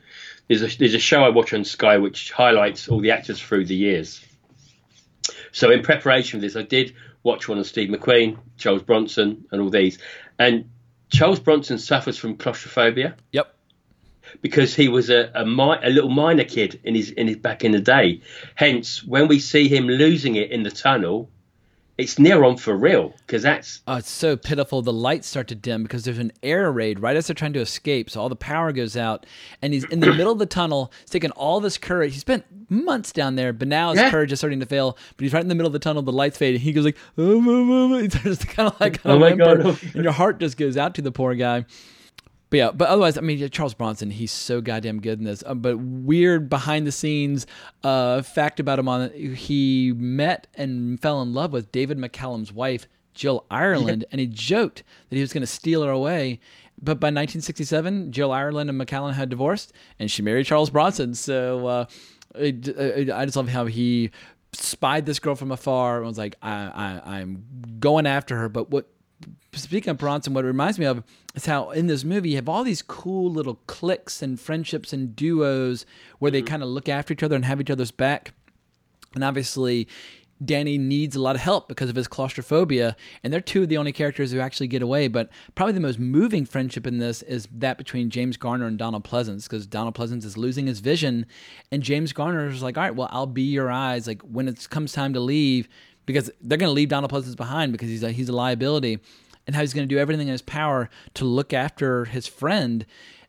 There's a there's a show I watch on Sky which highlights all the actors through the years. So in preparation for this, I did watch one on Steve McQueen, Charles Bronson, and all these. And Charles Bronson suffers from claustrophobia. Yep. Because he was a a, mi- a little minor kid in his in his back in the day. Hence, when we see him losing it in the tunnel, it's near on for real. Because that's Oh, it's so pitiful. The lights start to dim because there's an air raid right as they're trying to escape. So all the power goes out, and he's in the middle of the tunnel. He's taking all this courage. He spent months down there, but now his Yeah. courage is starting to fail. But he's right in the middle of the tunnel. The lights fade, and he goes like, oh, oh, oh, oh. he starts to kind of like Oh my God. and your heart just goes out to the poor guy. But yeah, but otherwise, I mean, yeah, Charles Bronson, he's so goddamn good in this. Uh, but weird behind the scenes uh, fact about him on he met and fell in love with David McCallum's wife, Jill Ireland, and he joked that he was going to steal her away. But by 1967, Jill Ireland and McCallum had divorced, and she married Charles Bronson. So uh, it, uh, it, I just love how he spied this girl from afar and was like, I, I, I'm going after her. But what speaking of Bronson, what it reminds me of is how in this movie you have all these cool little cliques and friendships and duos where they mm-hmm. kind of look after each other and have each other's back. And obviously, Danny needs a lot of help because of his claustrophobia, and they're two of the only characters who actually get away. But probably the most moving friendship in this is that between James Garner and Donald Pleasence, because Donald Pleasence is losing his vision, and James Garner is like, "All right, well, I'll be your eyes. Like when it comes time to leave, because they're going to leave Donald Pleasence behind because he's a, he's a liability." and how he's going to do everything in his power to look after his friend.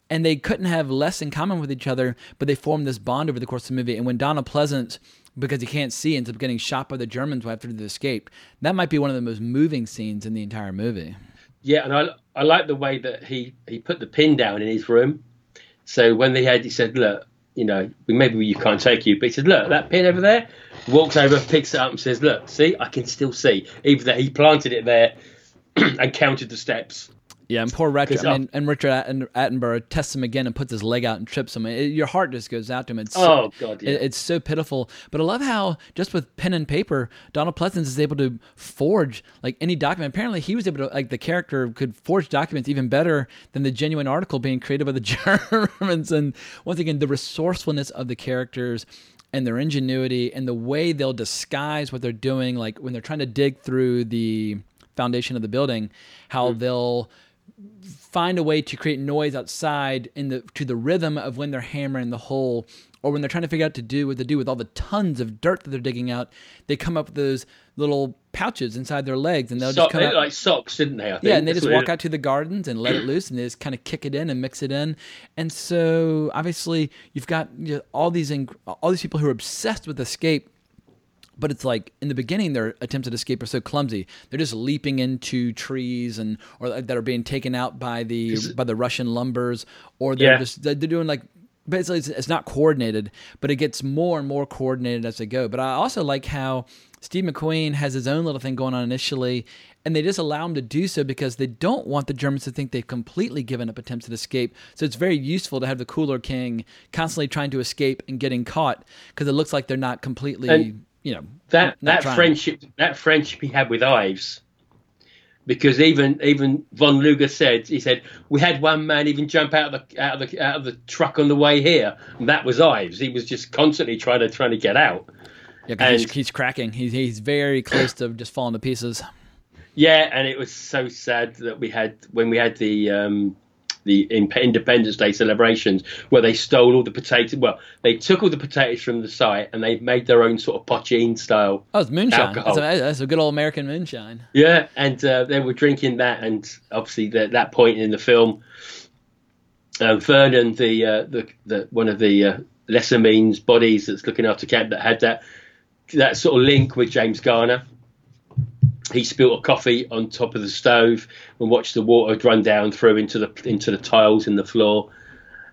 And they couldn't have less in common with each other, but they formed this bond over the course of the movie. And when Donald Pleasence, because he can't see, ends up getting shot by the Germans after the escape, that might be one of the most moving scenes in the entire movie. Yeah, and I I like the way that he he put the pin down in his room. So when they had, he said, "Look, you know, maybe you can't take you," but he said, "Look, that pin over there." Walks over, picks it up, and says, "Look, see, I can still see." Even though he planted it there and counted the steps. Yeah, and poor Richard, 'Cause, I mean, and Richard Atten- Attenborough tests him again and puts his leg out and trips him. It- your heart just goes out to him. It's so, Oh, God, yeah. it- it's so pitiful. But I love how just with pen and paper, Donald Pleasence is able to forge like any document. Apparently, he was able to like the character could forge documents even better than the genuine article being created by the Germans. And once again, the resourcefulness of the characters and their ingenuity and the way they'll disguise what they're doing, like when they're trying to dig through the foundation of the building, how hmm. they'll find a way to create noise outside in the to the rhythm of when they're hammering the hole or when they're trying to figure out to do what to do with all the tons of dirt that they're digging out they come up with those little pouches inside their legs and they'll So- just come out like socks, didn't they? I think. yeah, and they just walk out to the gardens and let it loose, and they just kind of kick it in and mix it in. And so, obviously, you've got you know, all these ing- all these people who are obsessed with escape. But it's like in the beginning, their attempts at escape are so clumsy. They're just leaping into trees and or uh, that are being taken out by the by the Russian lumbers, or they're Yeah. just they're they're doing like basically it's, it's not coordinated, but it gets more and more coordinated as they go. But I also like how Steve McQueen has his own little thing going on initially, and they just allow him to do so because they don't want the Germans to think they've completely given up attempts at escape. So it's very useful to have the Cooler King constantly trying to escape and getting caught because it looks like they're not completely, And you know, that that friendship that friendship he had with Ives because even even von Luger said he said we had one man even jump out of the out of the out of the truck on the way here and that was Ives he was just constantly trying to trying to get out Yeah, 'cause he's, he's cracking. He's he's very close to just falling to pieces. yeah and it was so sad that we had when we had the um the Independence Day celebrations where they stole all the potatoes well they took all the potatoes from the site and they made their own sort of pochine style Oh, it's moonshine. That's a, that's a good old American moonshine. Yeah, and uh, they were drinking that, and obviously at that point in the film, um, Werner, the, uh, the the one of the uh, lesser means bodies that's looking after camp, that had that that sort of link with James Garner. He spilt a coffee on top of the stove and watched the water run down through into the into the tiles in the floor.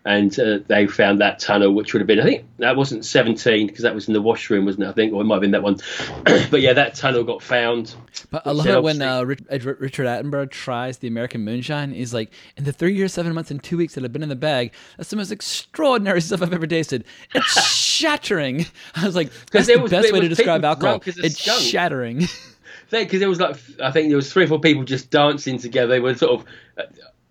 And uh, they found that tunnel, which would have been, I think that wasn't 17 because that was in the washroom, wasn't it? I think, or it might have been that one. but yeah, that tunnel got found. But I love it when uh, Richard Attenborough tries the American moonshine. He's like, in the three years, seven months, and two weeks that I've been in the bag, that's the most extraordinary stuff I've ever tasted. It's shattering. I was like, that's the was- best way to describe alcohol. It's skunk. shattering. Because there was like I think there was three or four people just dancing together. They were sort of uh,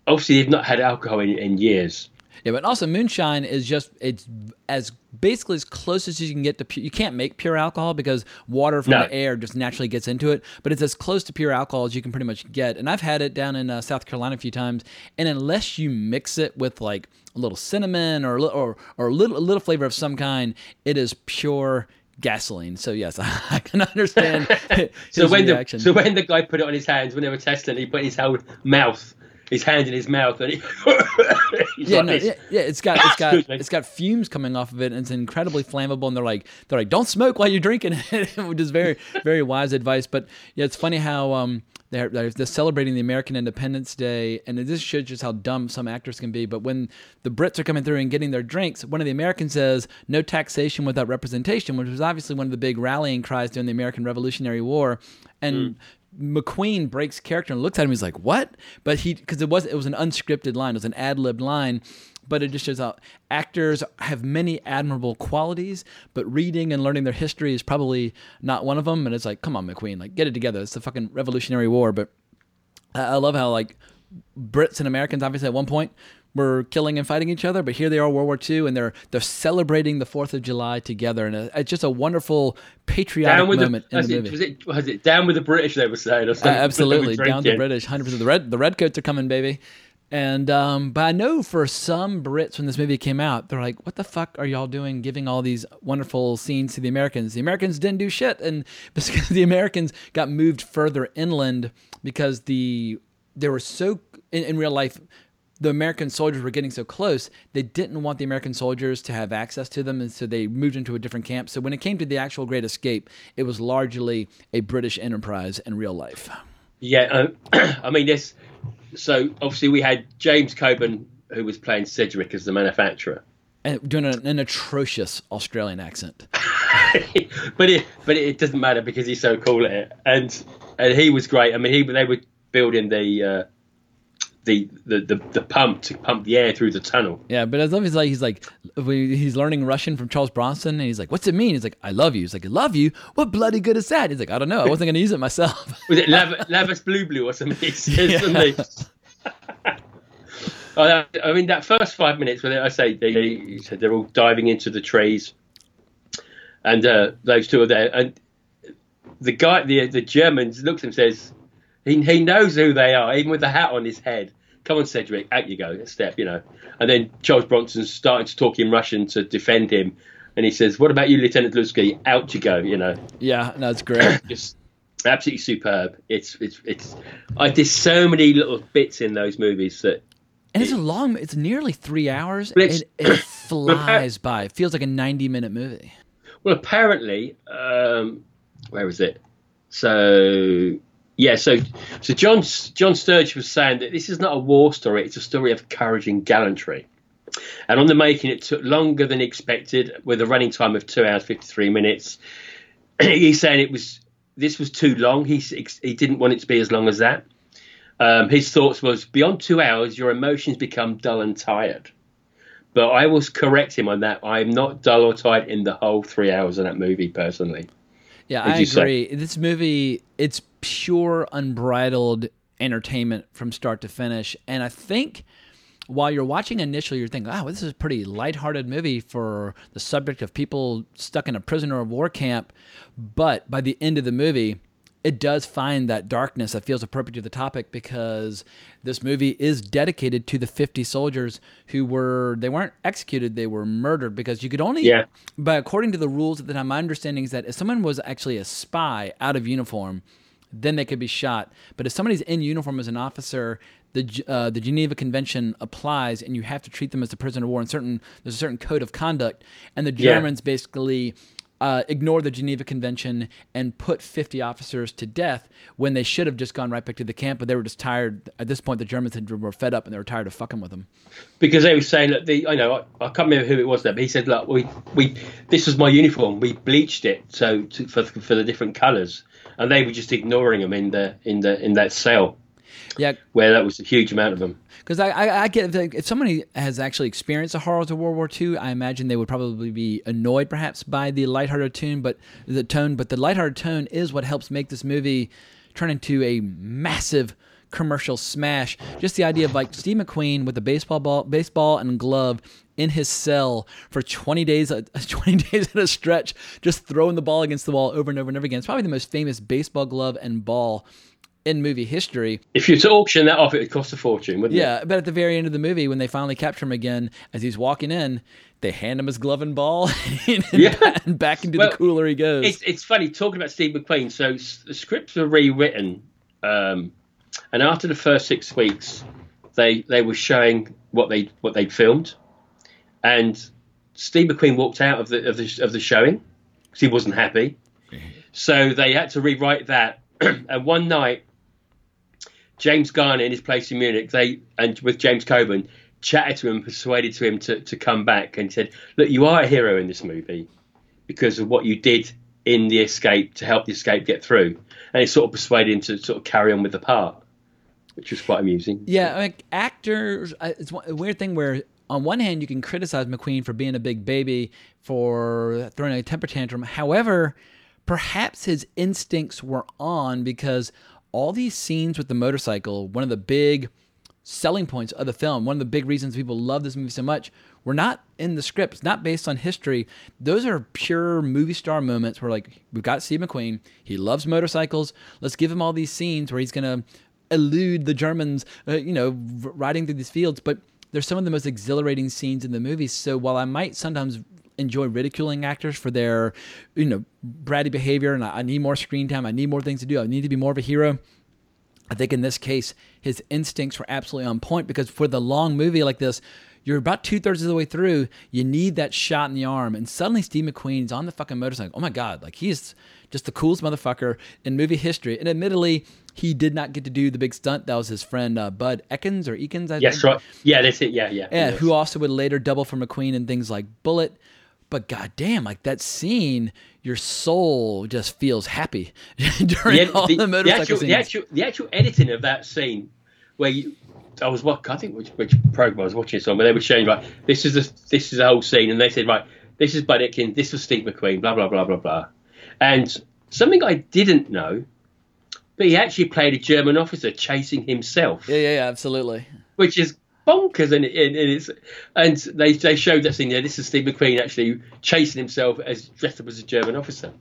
obviously they've not had alcohol in, in years. Yeah, but also moonshine is just it's as basically as close as you can get to pure. You can't make pure alcohol because water from No. the air just naturally gets into it. But it's as close to pure alcohol as you can pretty much get. And I've had it down in uh, South Carolina a few times. And unless you mix it with like a little cinnamon or or or a little a little flavor of some kind, it is pure gasoline. So yes, I can understand. So when reaction. the so when the guy put it on his hands when they were testing, he put his whole mouth, his hand in his mouth, and he. he's yeah, like no, yeah, yeah, it's got it's got it's got fumes coming off of it, and it's incredibly flammable. And they're like they're like, don't smoke while you're drinking it, which is very very wise advice. But yeah, it's funny how um they're they're, they're celebrating the American Independence Day, and this shows just how dumb some actors can be. But when the Brits are coming through and getting their drinks, one of the Americans says, "No taxation without representation," which was obviously one of the big rallying cries during the American Revolutionary War, and. Hmm. McQueen breaks character and looks at him. He's like, "What?" But he because it was it was an unscripted line, it was an ad libbed line, but it just shows out actors have many admirable qualities, but reading and learning their history is probably not one of them. And it's like, come on, McQueen, like get it together. It's the fucking Revolutionary War. But I love how like Brits and Americans obviously at one point were killing and fighting each other, but here they are, World War II, and they're they're celebrating the Fourth of July together, and it's just a wonderful patriotic Down with moment the, in the it, movie. was it was it down with the British they were saying or Uh, absolutely, down the. British, hundred percent. The red, the redcoats are coming, baby. And um, but I know for some Brits when this movie came out, they're like, "What the fuck are y'all doing, giving all these wonderful scenes to the Americans? The Americans didn't do shit, and because the Americans got moved further inland because the they were so in, in real life." The American soldiers were getting so close, they didn't want the American soldiers to have access to them, and so they moved into a different camp. So when it came to the actual Great Escape, it was largely a British enterprise in real life. Yeah, um, I mean this. So obviously we had James Coburn who was playing Cedric as the manufacturer. and doing an, an atrocious Australian accent. but it but it doesn't matter because he's so cool at it, and and he was great. I mean, he they were building the uh, the, the, the, the pump to pump the air through the tunnel. Yeah, but I love he's like he's like he's learning Russian from Charles Bronson, and he's like, "What's it mean?" He's like, "I love you." He's like, "I love you." What bloody good is that? He's like, "I don't know. I wasn't going to use it myself." Was it Lav- Lavas Blue Blue or something? He says, doesn't he? Oh, that- I mean, that first five minutes where they, I say they, they're all diving into the trees, and uh, those two are there, and the guy, the the German, looks at him and says, he he knows who they are, even with the hat on his head. Come on, Cedric, out you go, a step, you know. And then Charles Bronson's starting to talk in Russian to defend him, and he says, "What about you, Lieutenant Lusky? Out you go," you know. yeah, no, great. Just absolutely superb. It's it's it's. I did so many little bits in those movies that And it's a long. It's nearly three hours. It, it flies by. It feels like a ninety-minute movie. Well, apparently, um, where was it? So, yeah, so so John John Sturge was saying that this is not a war story; it's a story of courage and gallantry. And on the making, it took longer than expected, with a running time of two hours fifty three minutes. He's saying it was this was too long. He he didn't want it to be as long as that. Um, his thoughts was beyond two hours, your emotions become dull and tired. But I will correct him on that. I am not dull or tired in the whole three hours of that movie, personally. Yeah, I you say? agree. This movie, it's pure unbridled entertainment from start to finish. And I think while you're watching initially, you're thinking, "Wow, this is a pretty lighthearted movie for the subject of people stuck in a prisoner of war camp." But by the end of the movie, it does find that darkness that feels appropriate to the topic because this movie is dedicated to the 50 soldiers who were they weren't executed they were murdered because you could only Yeah. but according to the rules at the time my understanding is that if someone was actually a spy out of uniform then they could be shot but if somebody's in uniform as an officer the uh, the Geneva Convention applies, and you have to treat them as a prisoner of war. And certain there's a certain code of conduct, and the Yeah. Germans basically uh, ignored the Geneva Convention and put 50 officers to death when they should have just gone right back to the camp. But they were just tired. At this point, the Germans had, were fed up and they were tired of fucking with them. because they were saying that the I know I, I can't remember who it was there, but he said, "Look, we we this was my uniform. We bleached it so to, for for the different colours, and they were just ignoring them in the in the in that cell Yeah, where that was a huge amount of them." Because I, I, I get like, if somebody has actually experienced the horrors of World War II, I imagine they would probably be annoyed perhaps by the lighthearted tune, but the tone. But the lighthearted tone is what helps make this movie turn into a massive commercial smash. Just the idea of like Steve McQueen with a baseball ball, baseball and glove in his cell for 20 days, uh, 20 days at a stretch, just throwing the ball against the wall over and over and over again. It's probably the most famous baseball glove and ball in movie history. If you were to auction that off, it would cost a fortune, wouldn't it? Yeah, but at the very end of the movie, when they finally capture him again, as he's walking in, they hand him his glove and ball, and, Yeah. and back into Well, the cooler he goes. It's it's funny talking about Steve McQueen. So the scripts were rewritten, um, and after the first six weeks, they they were showing what they what they'd filmed, and Steve McQueen walked out of the of the of the showing because he wasn't happy. So they had to rewrite that. and one night, James Garner in his place in Munich, they and with James Coburn chatted to him, persuaded to him to, to come back, and said, "Look, you are a hero in this movie because of what you did in the escape to help the escape get through." And it sort of persuaded him to sort of carry on with the part, which was quite amusing. Yeah, like actors, uh, it's a weird thing where on one hand you can criticize McQueen for being a big baby for throwing a temper tantrum. However, perhaps his instincts were on because all these scenes with the motorcycle, one of the big selling points of the film, one of the big reasons people love this movie so much, were not in the script. Not based on history. Those are pure movie star moments where, like, we've got Steve McQueen. He loves motorcycles. Let's give him all these scenes where he's going to elude the Germans, uh, you know, riding through these fields. But they're some of the most exhilarating scenes in the movie. So while I might sometimes enjoy ridiculing actors for their, you know, bratty behavior and I, I need more screen time, I need more things to do, I need to be more of a hero. I think in this case, his instincts were absolutely on point because for the long movie like this, you're about two thirds of the way through. You need that shot in the arm, and suddenly Steve McQueen's on the fucking motorcycle. Oh my god, like he's just the coolest motherfucker in movie history. And admittedly, he did not get to do the big stunt. That was his friend uh, Bud Ekins or Ekins. I Yes, think. right. Yeah, that's it. Yeah, yeah. Yeah, who also would later double for McQueen in things like Bullitt. But goddamn, like that scene, your soul just feels happy during all the, motorcycle actual, scenes. the actual the actual editing of that scene where you I was what I think which, which program I was watching this on, but they were showing right. This is the this is the whole scene, and they said right, this is Bud this was Steve McQueen, blah blah blah blah blah, and something I didn't know, but he actually played a German officer chasing himself. Yeah, yeah, yeah absolutely. Which is bonkers, and, and, and it's and they they showed that scene. Yeah, this is Steve McQueen actually chasing himself as dressed up as a German officer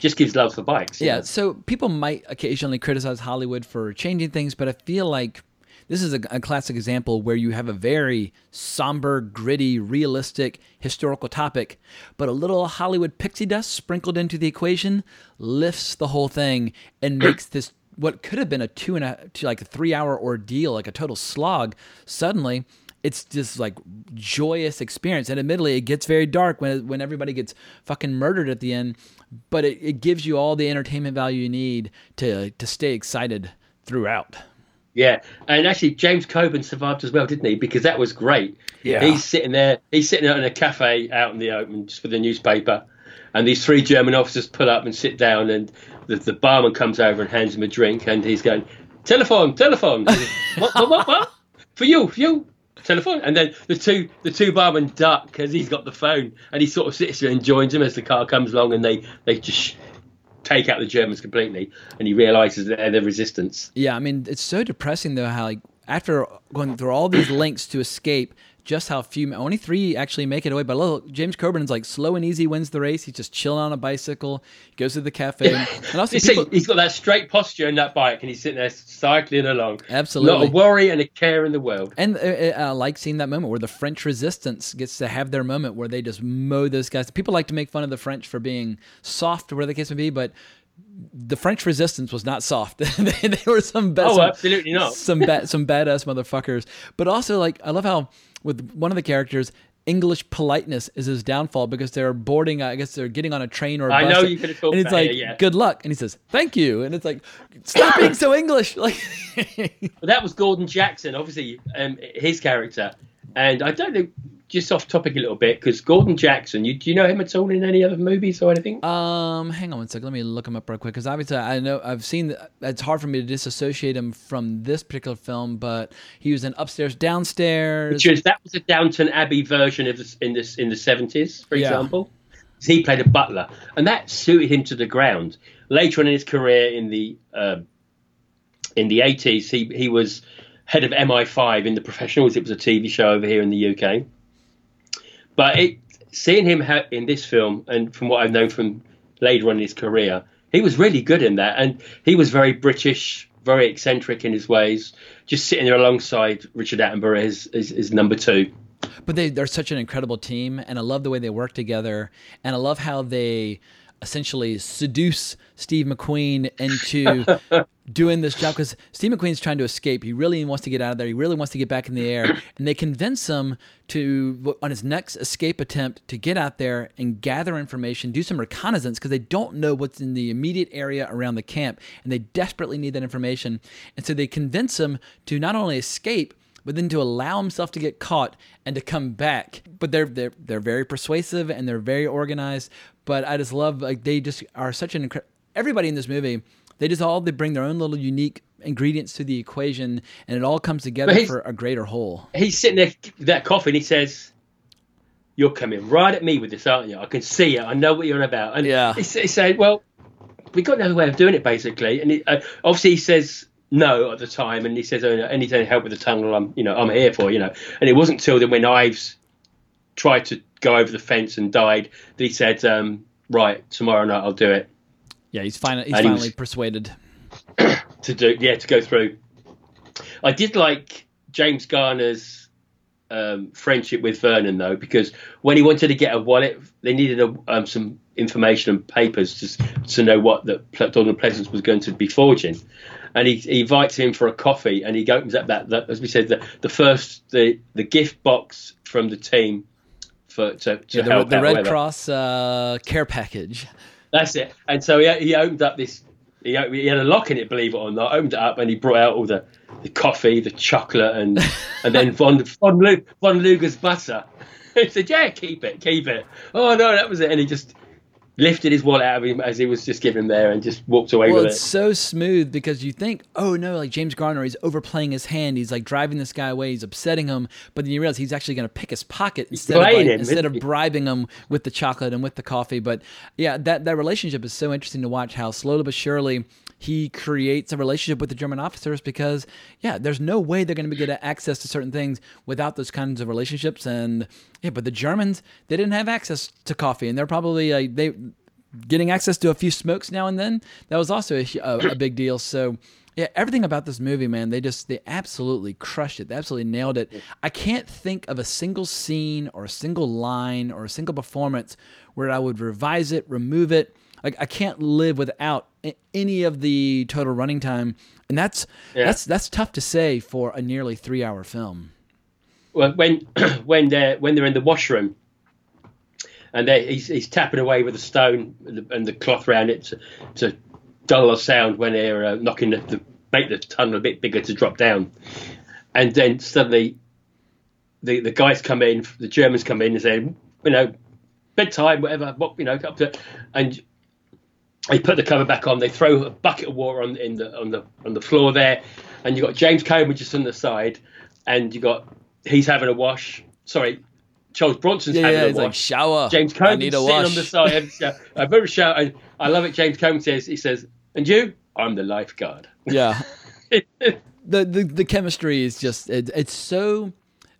just gives love for bikes. Yeah, know? so people might occasionally criticize Hollywood for changing things, but I feel like this is a, a, classic example where you have a very somber, gritty, realistic historical topic, but a little Hollywood pixie dust sprinkled into the equation lifts the whole thing and makes this what could have been a two and a to like a three hour ordeal, like a total slog, suddenly it's just like joyous experience. And admittedly, it gets very dark when when everybody gets fucking murdered at the end. But it, it gives you all the entertainment value you need to to stay excited throughout. Yeah, and actually James Coburn survived as well, didn't he? Because that was great. Yeah, he's sitting there. He's sitting out in a cafe out in the open just for the newspaper, and these three German officers pull up and sit down, and the, the barman comes over and hands him a drink, and he's going, "Telephone, telephone, what, what, what, what? For you, for you." telephone. And then the two the two barmen duck because he's got the phone, and he sort of sits there and joins him as the car comes along, and they they just take out the Germans completely, and he realizes that they're the resistance. Yeah, I mean it's so depressing though how like after going through all these links to escape. Just how few, only three actually make it away. But look, James Coburn's like slow and easy wins the race. He's just chilling on a bicycle. He goes to the cafe. And also, people, he's got that straight posture in that bike, and he's sitting there cycling along. Absolutely, not a worry and a care in the world. And uh, I uh, like seeing that moment where the French resistance gets to have their moment where they just mow those guys. People like to make fun of the French for being soft, whatever the case may be, but the French resistance was not soft. they, they, were some bad, oh, some, absolutely not. some bad, some badass motherfuckers. But also, like, I love how with one of the characters, English politeness is his downfall because they're boarding. I guess they're getting on a train or a I bus. know you could have told. And it's like, yeah. "Good luck," and he says, "Thank you," and it's like, "Stop being so English." Like, but that was Gordon Jackson, obviously, um, his character. And I don't know, just off topic a little bit, because Gordon Jackson, you, do you know him at all in any other movies or anything? Um, hang on one second. Let me look him up real quick because obviously I know I've seen. It's hard for me to disassociate him from this particular film, but he was in Upstairs, Downstairs. Which is that was a Downton Abbey version of this in this in the seventies, for Yeah. example. He played a butler, and that suited him to the ground. Later on in his career, in the um in the eighties, he he was head of MI5 in the Professionals. It was a TV show over here in the UK. But it, seeing him ha- in this film, and from what I've known from later on in his career, he was really good in that, and he was very British, very eccentric in his ways, just sitting there alongside Richard Attenborough as, as number two. But they they're such an incredible team, and I love the way they work together, and I love how they essentially seduce Steve McQueen into doing this job because Steve McQueen's trying to escape. He really wants to get out of there. He really wants to get back in the air, and they convince him to on his next escape attempt to get out there and gather information, do some reconnaissance because they don't know what's in the immediate area around the camp, and they desperately need that information. And so they convince him to not only escape but then to allow himself to get caught and to come back. But they're they're they're very persuasive and they're very organized. But I just love like they just are such an incredible. Everybody in this movie, they just all they bring their own little unique ingredients to the equation, and it all comes together for a greater whole. He's sitting there with that coffee and he says, You're coming right at me with this, aren't you? I can see it. I know what you're on about. And Yeah. he, s- he said, Well, we got no way of doing it, basically. And he, uh, obviously, he says no at the time, and he says, oh, "Any help with the tunnel? I'm, you know, I'm here for." You know, and it wasn't until then when Ives tried to go over the fence and died that he said, um, "Right, tomorrow night I'll do it." Yeah, he's finally he's And he persuaded. to do yeah to go through. I did like James Garner's um, friendship with Werner though, because when he wanted to get a wallet, they needed a, um, some information and papers to to know what that Donald Pleasence was going to be forging. And he, he invites him for a coffee, and he opens up that, that as we said, the, the first the the gift box from the team for to, to Yeah, the, help the Red whoever. Cross uh, care package. That's it. And so he, he opened up this. He, he had a lock in it, believe it or not. Opened it up and he brought out all the, the coffee, the chocolate, and and then von von, Lu, von Luger's butter. he said, "Yeah, keep it, keep it." Oh no, that was it. And he just lifted his wallet out of him as he was just giving there and just walked away well, with it's it. so smooth because you think, oh no, like James Garner, he's overplaying his hand. He's like driving this guy away. He's upsetting him. But then you realize he's actually going to pick his pocket instead of like, him, instead of bribing him with the chocolate and with the coffee. But yeah, that that relationship is so interesting to watch. How slowly but surely he creates a relationship with the German officers because yeah, there's no way they're going to be get access to certain things without those kinds of relationships. And yeah, but the Germans they didn't have access to coffee, and they're probably like they getting access to a few smokes now and then that was also a, a, a big deal. So yeah everything about this movie man they just they absolutely crushed it. They absolutely nailed it. I can't think of a single scene or a single line or a single performance where i would revise it remove it. Like i can't live without any of the total running time. And that's Yeah. that's that's tough to say for a nearly three hour film when when they're when they're in the washroom, and he's, he's tapping away with a stone and the, and the cloth around it to, to dull the sound when they're uh, knocking the, the make the tunnel a bit bigger to drop down, and then suddenly the the guys come in, the Germans come in and say, you know, bedtime, whatever, what you know, up to, and they put the cover back on. They throw a bucket of water on in the on the on the floor there, and you got James Comer just on the side, and you got he's having a wash. Sorry, Charles Bronson's Yeah, having yeah, a he's wash. like, "Shower. James I Comer need a sitting wash." on the side. having a shower. I shower. And I love it. James Comer says he says, "And you, I'm the lifeguard." Yeah. the, the the chemistry is just it, it's so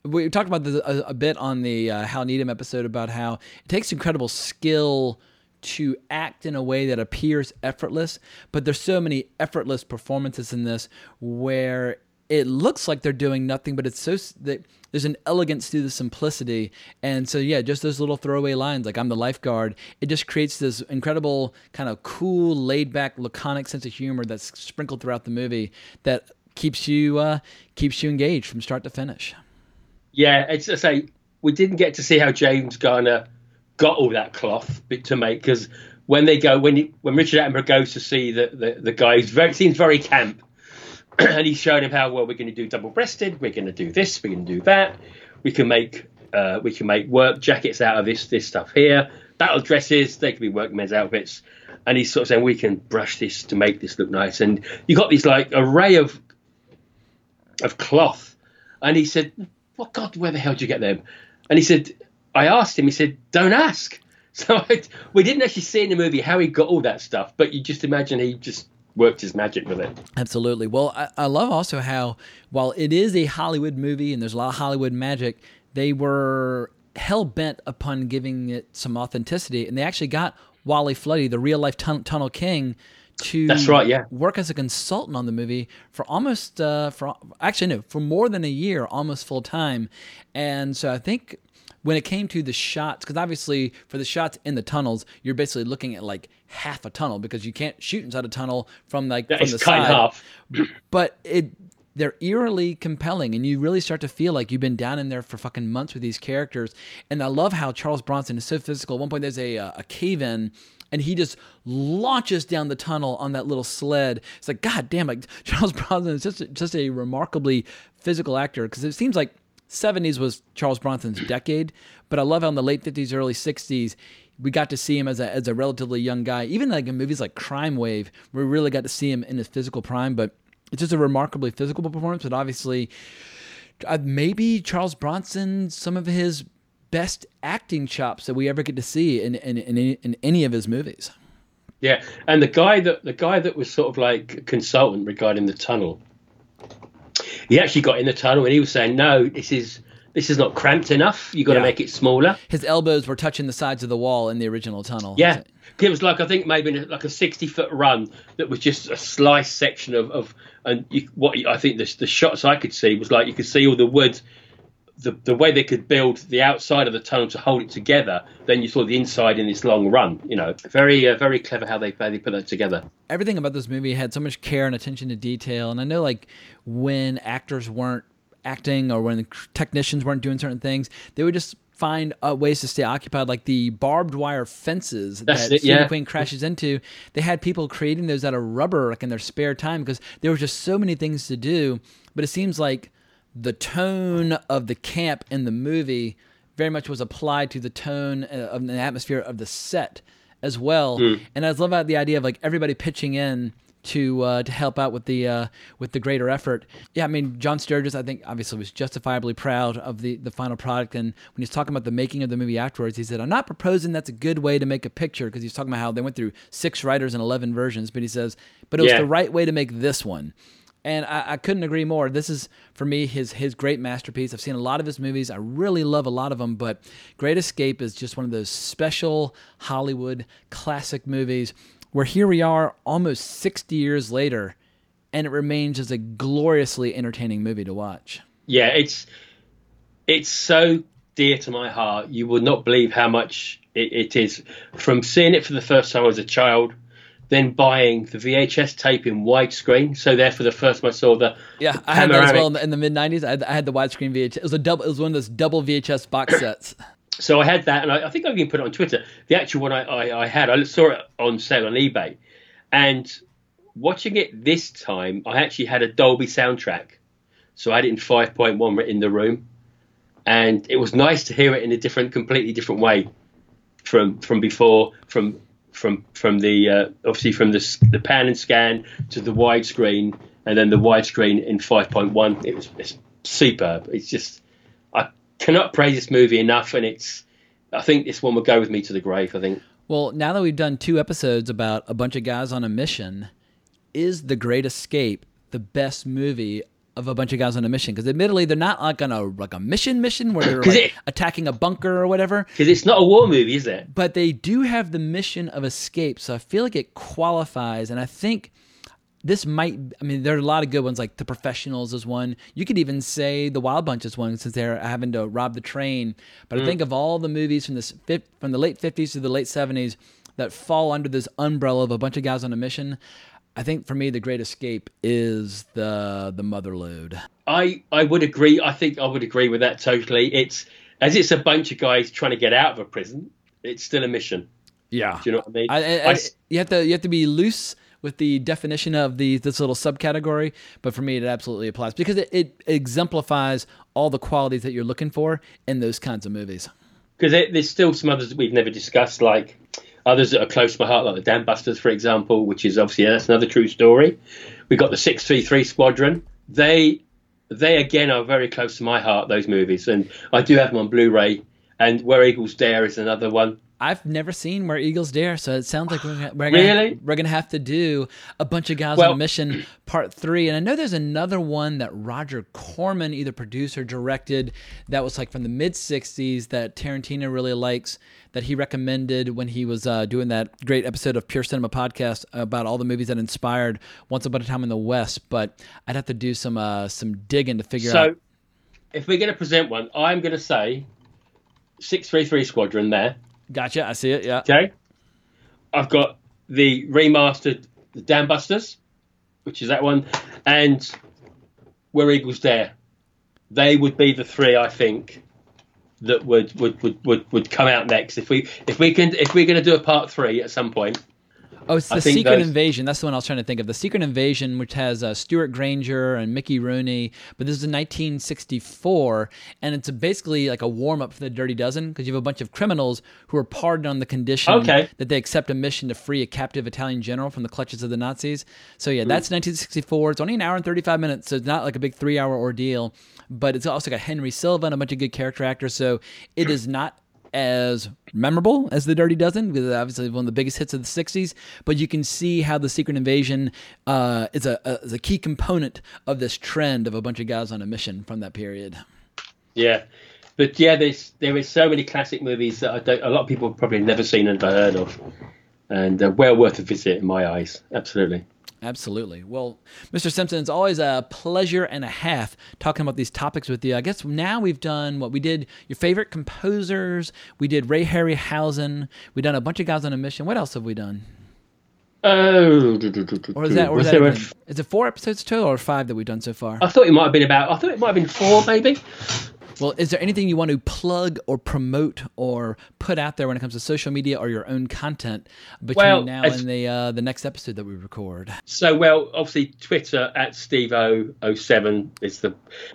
we talked about this a, a bit on the uh, Hal Needham episode about how it takes incredible skill to act in a way that appears effortless, but there's so many effortless performances in this where it looks like they're doing nothing, but it's so that there's an elegance to the simplicity, and so yeah, just those little throwaway lines like "I'm the lifeguard," it just creates this incredible kind of cool, laid back, laconic sense of humor that's sprinkled throughout the movie that keeps you uh, keeps you engaged from start to finish. Yeah, it's I say we didn't get to see how James Garner got all that cloth to make because when they go when he, when Richard Attenborough goes to see the the, the guy, very seems very camp, and he's showing him how well we're going to do double breasted, we're going to do this, we're going to do that, we can make uh, we can make work jackets out of this this stuff here, battle dresses, they can be workmen's outfits, and he's sort of saying we can brush this to make this look nice, and you got this like array of of cloth. And he said, "What God? Where the hell did you get them?" And he said, "I asked him." He said, "Don't ask." So we didn't actually see in the movie how he got all that stuff, but you just imagine he just worked his magic with it. Absolutely. Well, I, I love also how while it is a Hollywood movie and there's a lot of Hollywood magic, they were hell bent upon giving it some authenticity, and they actually got Wally Floody, the real life tun- Tunnel King, to That's right, yeah. work as a consultant on the movie for almost uh, for actually no for more than a year, almost full time, and so I think. When it came to the shots, because obviously for the shots in the tunnels, you're basically looking at like half a tunnel because you can't shoot inside a tunnel from like Yeah, from the side. half. but it they're eerily compelling and you really start to feel like you've been down in there for fucking months with these characters. And i love how charles bronson is so physical. At one point there's a, uh, a cave in and he just launches down the tunnel on that little sled. It's like god damn like charles bronson is just just a remarkably physical actor because it seems like 70s was charles bronson's decade but i love how in the late 50s early 60s we got to see him as a, as a relatively young guy even like in movies like crime wave we really got to see him in his physical prime but it's just a remarkably physical performance, but obviously, uh, maybe Charles Bronson, some of his best acting chops that we ever get to see in in, in, in any of his movies. Yeah, and the guy that the guy that was sort of like consultant regarding the tunnel, he actually got in the tunnel and he was saying, "No, this is this is not cramped enough. You've got to make it smaller." His elbows were touching the sides of the wall in the original tunnel. Yeah, it was like I think maybe like a sixty foot run that was just a slice section of of and you, what I think the the shots I could see was like you could see all the wood. The, the way they could build the outside of the tunnel to hold it together, then you saw the inside in this long run. You know, very uh, very clever how they how they put that together. everything about this movie had so much care and attention to detail. And I know, like, when actors weren't acting or when the technicians weren't doing certain things, they would just find uh, ways to stay occupied, like the barbed wire fences That's that it, yeah. Queen crashes into. They had people creating those out of rubber, like in their spare time, because there was just so many things to do. But it seems like the tone of the camp in the movie very much was applied to the tone uh, of the atmosphere of the set as well. Mm. And I love out the idea of like everybody pitching in to uh, to help out with the uh, with the greater effort. Yeah, I mean John Sturges, I think obviously was justifiably proud of the the final product. And when he's talking about the making of the movie afterwards, he said, "I'm not proposing that's a good way to make a picture because he's talking about how they went through six writers and eleven versions, but he says, but it was Yeah. the right way to make this one." And I, I couldn't agree more. This is for me his his great masterpiece. I've seen a lot of his movies. I really love a lot of them, but Great Escape is just one of those special Hollywood classic movies where here we are almost 60 years later and it remains as a gloriously entertaining movie to watch. Yeah, it's it's so dear to my heart. You would not believe how much it, it is. From seeing it for the first time as a child, then buying the VHS tape in widescreen. So there, for the first time, I saw the Yeah, I had that as well in the, in the mid 90s. I, had- I had the widescreen VHS. It was a double. It was one of those double VHS box sets. So I had that, and I, I think I even put it on Twitter. The actual one I, I, I had, I saw it on sale on eBay, and watching it this time, I actually had a Dolby soundtrack, so I had it in five point one in the room, and it was nice to hear it in a different, completely different way from from before, from from from the uh, obviously from the the pan and scan to the widescreen, and then the widescreen in five point one. It was it's superb. It's just I cannot praise this movie enough, and it's. I think this one will go with me to the grave. I think. Well, now that we've done two episodes about a bunch of guys on a mission, is The Great Escape the best movie of a bunch of guys on a mission? Because admittedly, they're not like on a like a mission mission where they're like it- attacking a bunker or whatever. Because it's not a war movie, is it? But they do have the mission of escape, so I feel like it qualifies. And I think this might. I mean, there are a lot of good ones. Like The Professionals is one. You could even say The Wild Bunch is one, since they're having to rob the train. But I Mm. think of all the movies from this from the late fifties to the late seventies that fall under this umbrella of a bunch of guys on a mission. I think for me, The Great Escape is the the mother load. I I would agree. I think I would agree with that totally. It's as it's a bunch of guys trying to get out of a prison. It's still a mission. Yeah. Do you know what I mean? I, I, I you have to you have to be loose with the definition of the this little subcategory, but for me it absolutely applies because it, it exemplifies all the qualities that you're looking for in those kinds of movies. because there's still some others that we've never discussed, like others that are close to my heart, like the Dam Busters, for example, which is obviously that's another true story. We've got the Six Three Three Squadron. They they again are very close to my heart. Those movies, and I do have them on Blu-ray. And Where Eagles Dare is another one. I've never seen Where Eagles Dare, so it sounds like we're gonna, we're Really? gonna, we're gonna have to do a bunch of guys on a mission part three. And I know there's another one that Roger Corman either produced or directed that was like from the mid '60s that Tarantino really likes. That he recommended when he was uh, doing that great episode of Pure Cinema podcast about all the movies that inspired Once Upon a Time in the West. But I'd have to do some uh, some digging to figure So, out. So, if we're going to present one, I'm going to say Six Three Three Squadron there. Gotcha, I see it. Yeah. Okay. I've got the remastered the Dam Busters, which is that one, and Where Eagles Dare. They would be the three I think that would would, would, would, would come out next if we if we can if we're going to do a part three at some point. Oh, it's I the Secret those- Invasion. That's the one I was trying to think of. The Secret Invasion, which has uh, Stewart Granger and Mickey Rooney, but this is in 1964, and it's a basically like a warm up for the Dirty Dozen because you have a bunch of criminals who are pardoned on the condition Okay. that they accept a mission to free a captive Italian general from the clutches of the Nazis. So yeah, that's 1964. It's only an hour and 35 minutes, so it's not like a big three hour ordeal. But it's also got Henry Silva and a bunch of good character actors. So it is not as memorable as the Dirty Dozen because obviously one of the biggest hits of the '60s. But you can see how the Secret Invasion uh, is a, a is a key component of this trend of a bunch of guys on a mission from that period. Yeah, but yeah, there's there is so many classic movies that I don't, a lot of people have probably never seen and heard of, and uh, well worth a visit in my eyes. Absolutely. Absolutely. Well, Mr. Simpson, it's always a pleasure and a half talking about these topics with you. I guess now we've done what we did your favorite composers. We did Ray Harryhausen. We've done a bunch of guys on a mission. What else have we done? Oh, Or is that, or is, that a is it four episodes total or five that we've done so far? I thought it might have been about. I thought it might have been four, maybe. Well, is there anything you want to plug or promote or put out there when it comes to social media or your own content between Well, now and the uh, the next episode that we record? So well, obviously Twitter at steve007 is the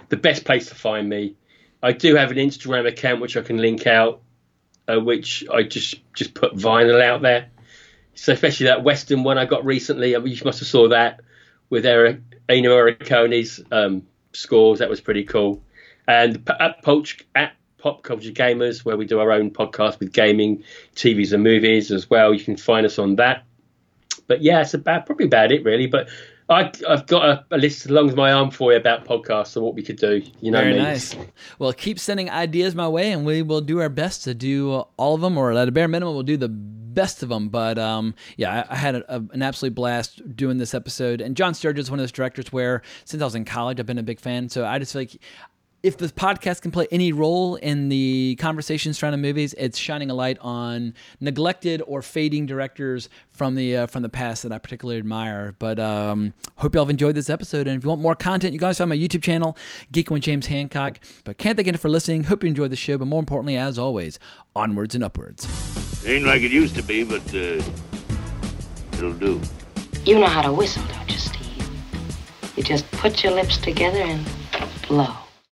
the best place to find me. I do have an Instagram account which I can link out, uh, which I just just put vinyl out there. so especially that Western one I got recently. I mean, you must have saw that with Eric, Morricone's um, scores. That was pretty cool. And at, Poach, at Pop Culture Gamers, where we do our own podcast with gaming, TVs, and movies as well. You can find us on that. But yeah, it's about probably about it really. But I, have got a, a, list as long as my arm for you about podcasts and what we could do. You know, very me. nice. Well, keep sending ideas my way, and we will do our best to do all of them, or at a bare minimum, we'll do the best of them. But um, yeah, I, I had a, a, an absolute blast doing this episode. And John Sturges is one of those directors where since I was in college, I've been a big fan. So I just feel like if the podcast can play any role in the conversation surrounding movies, it's shining a light on neglected or fading directors from the uh, from the past that I particularly admire. But um, hope y'all have enjoyed this episode. And if you want more content, you guys find my YouTube channel, Geek with James Hancock. But can't thank you for listening. Hope you enjoyed the show. But more importantly, as always, onwards and upwards. Ain't like it used to be, but uh, it'll do. You know how to whistle, don't you, Steve? You just put your lips together and blow.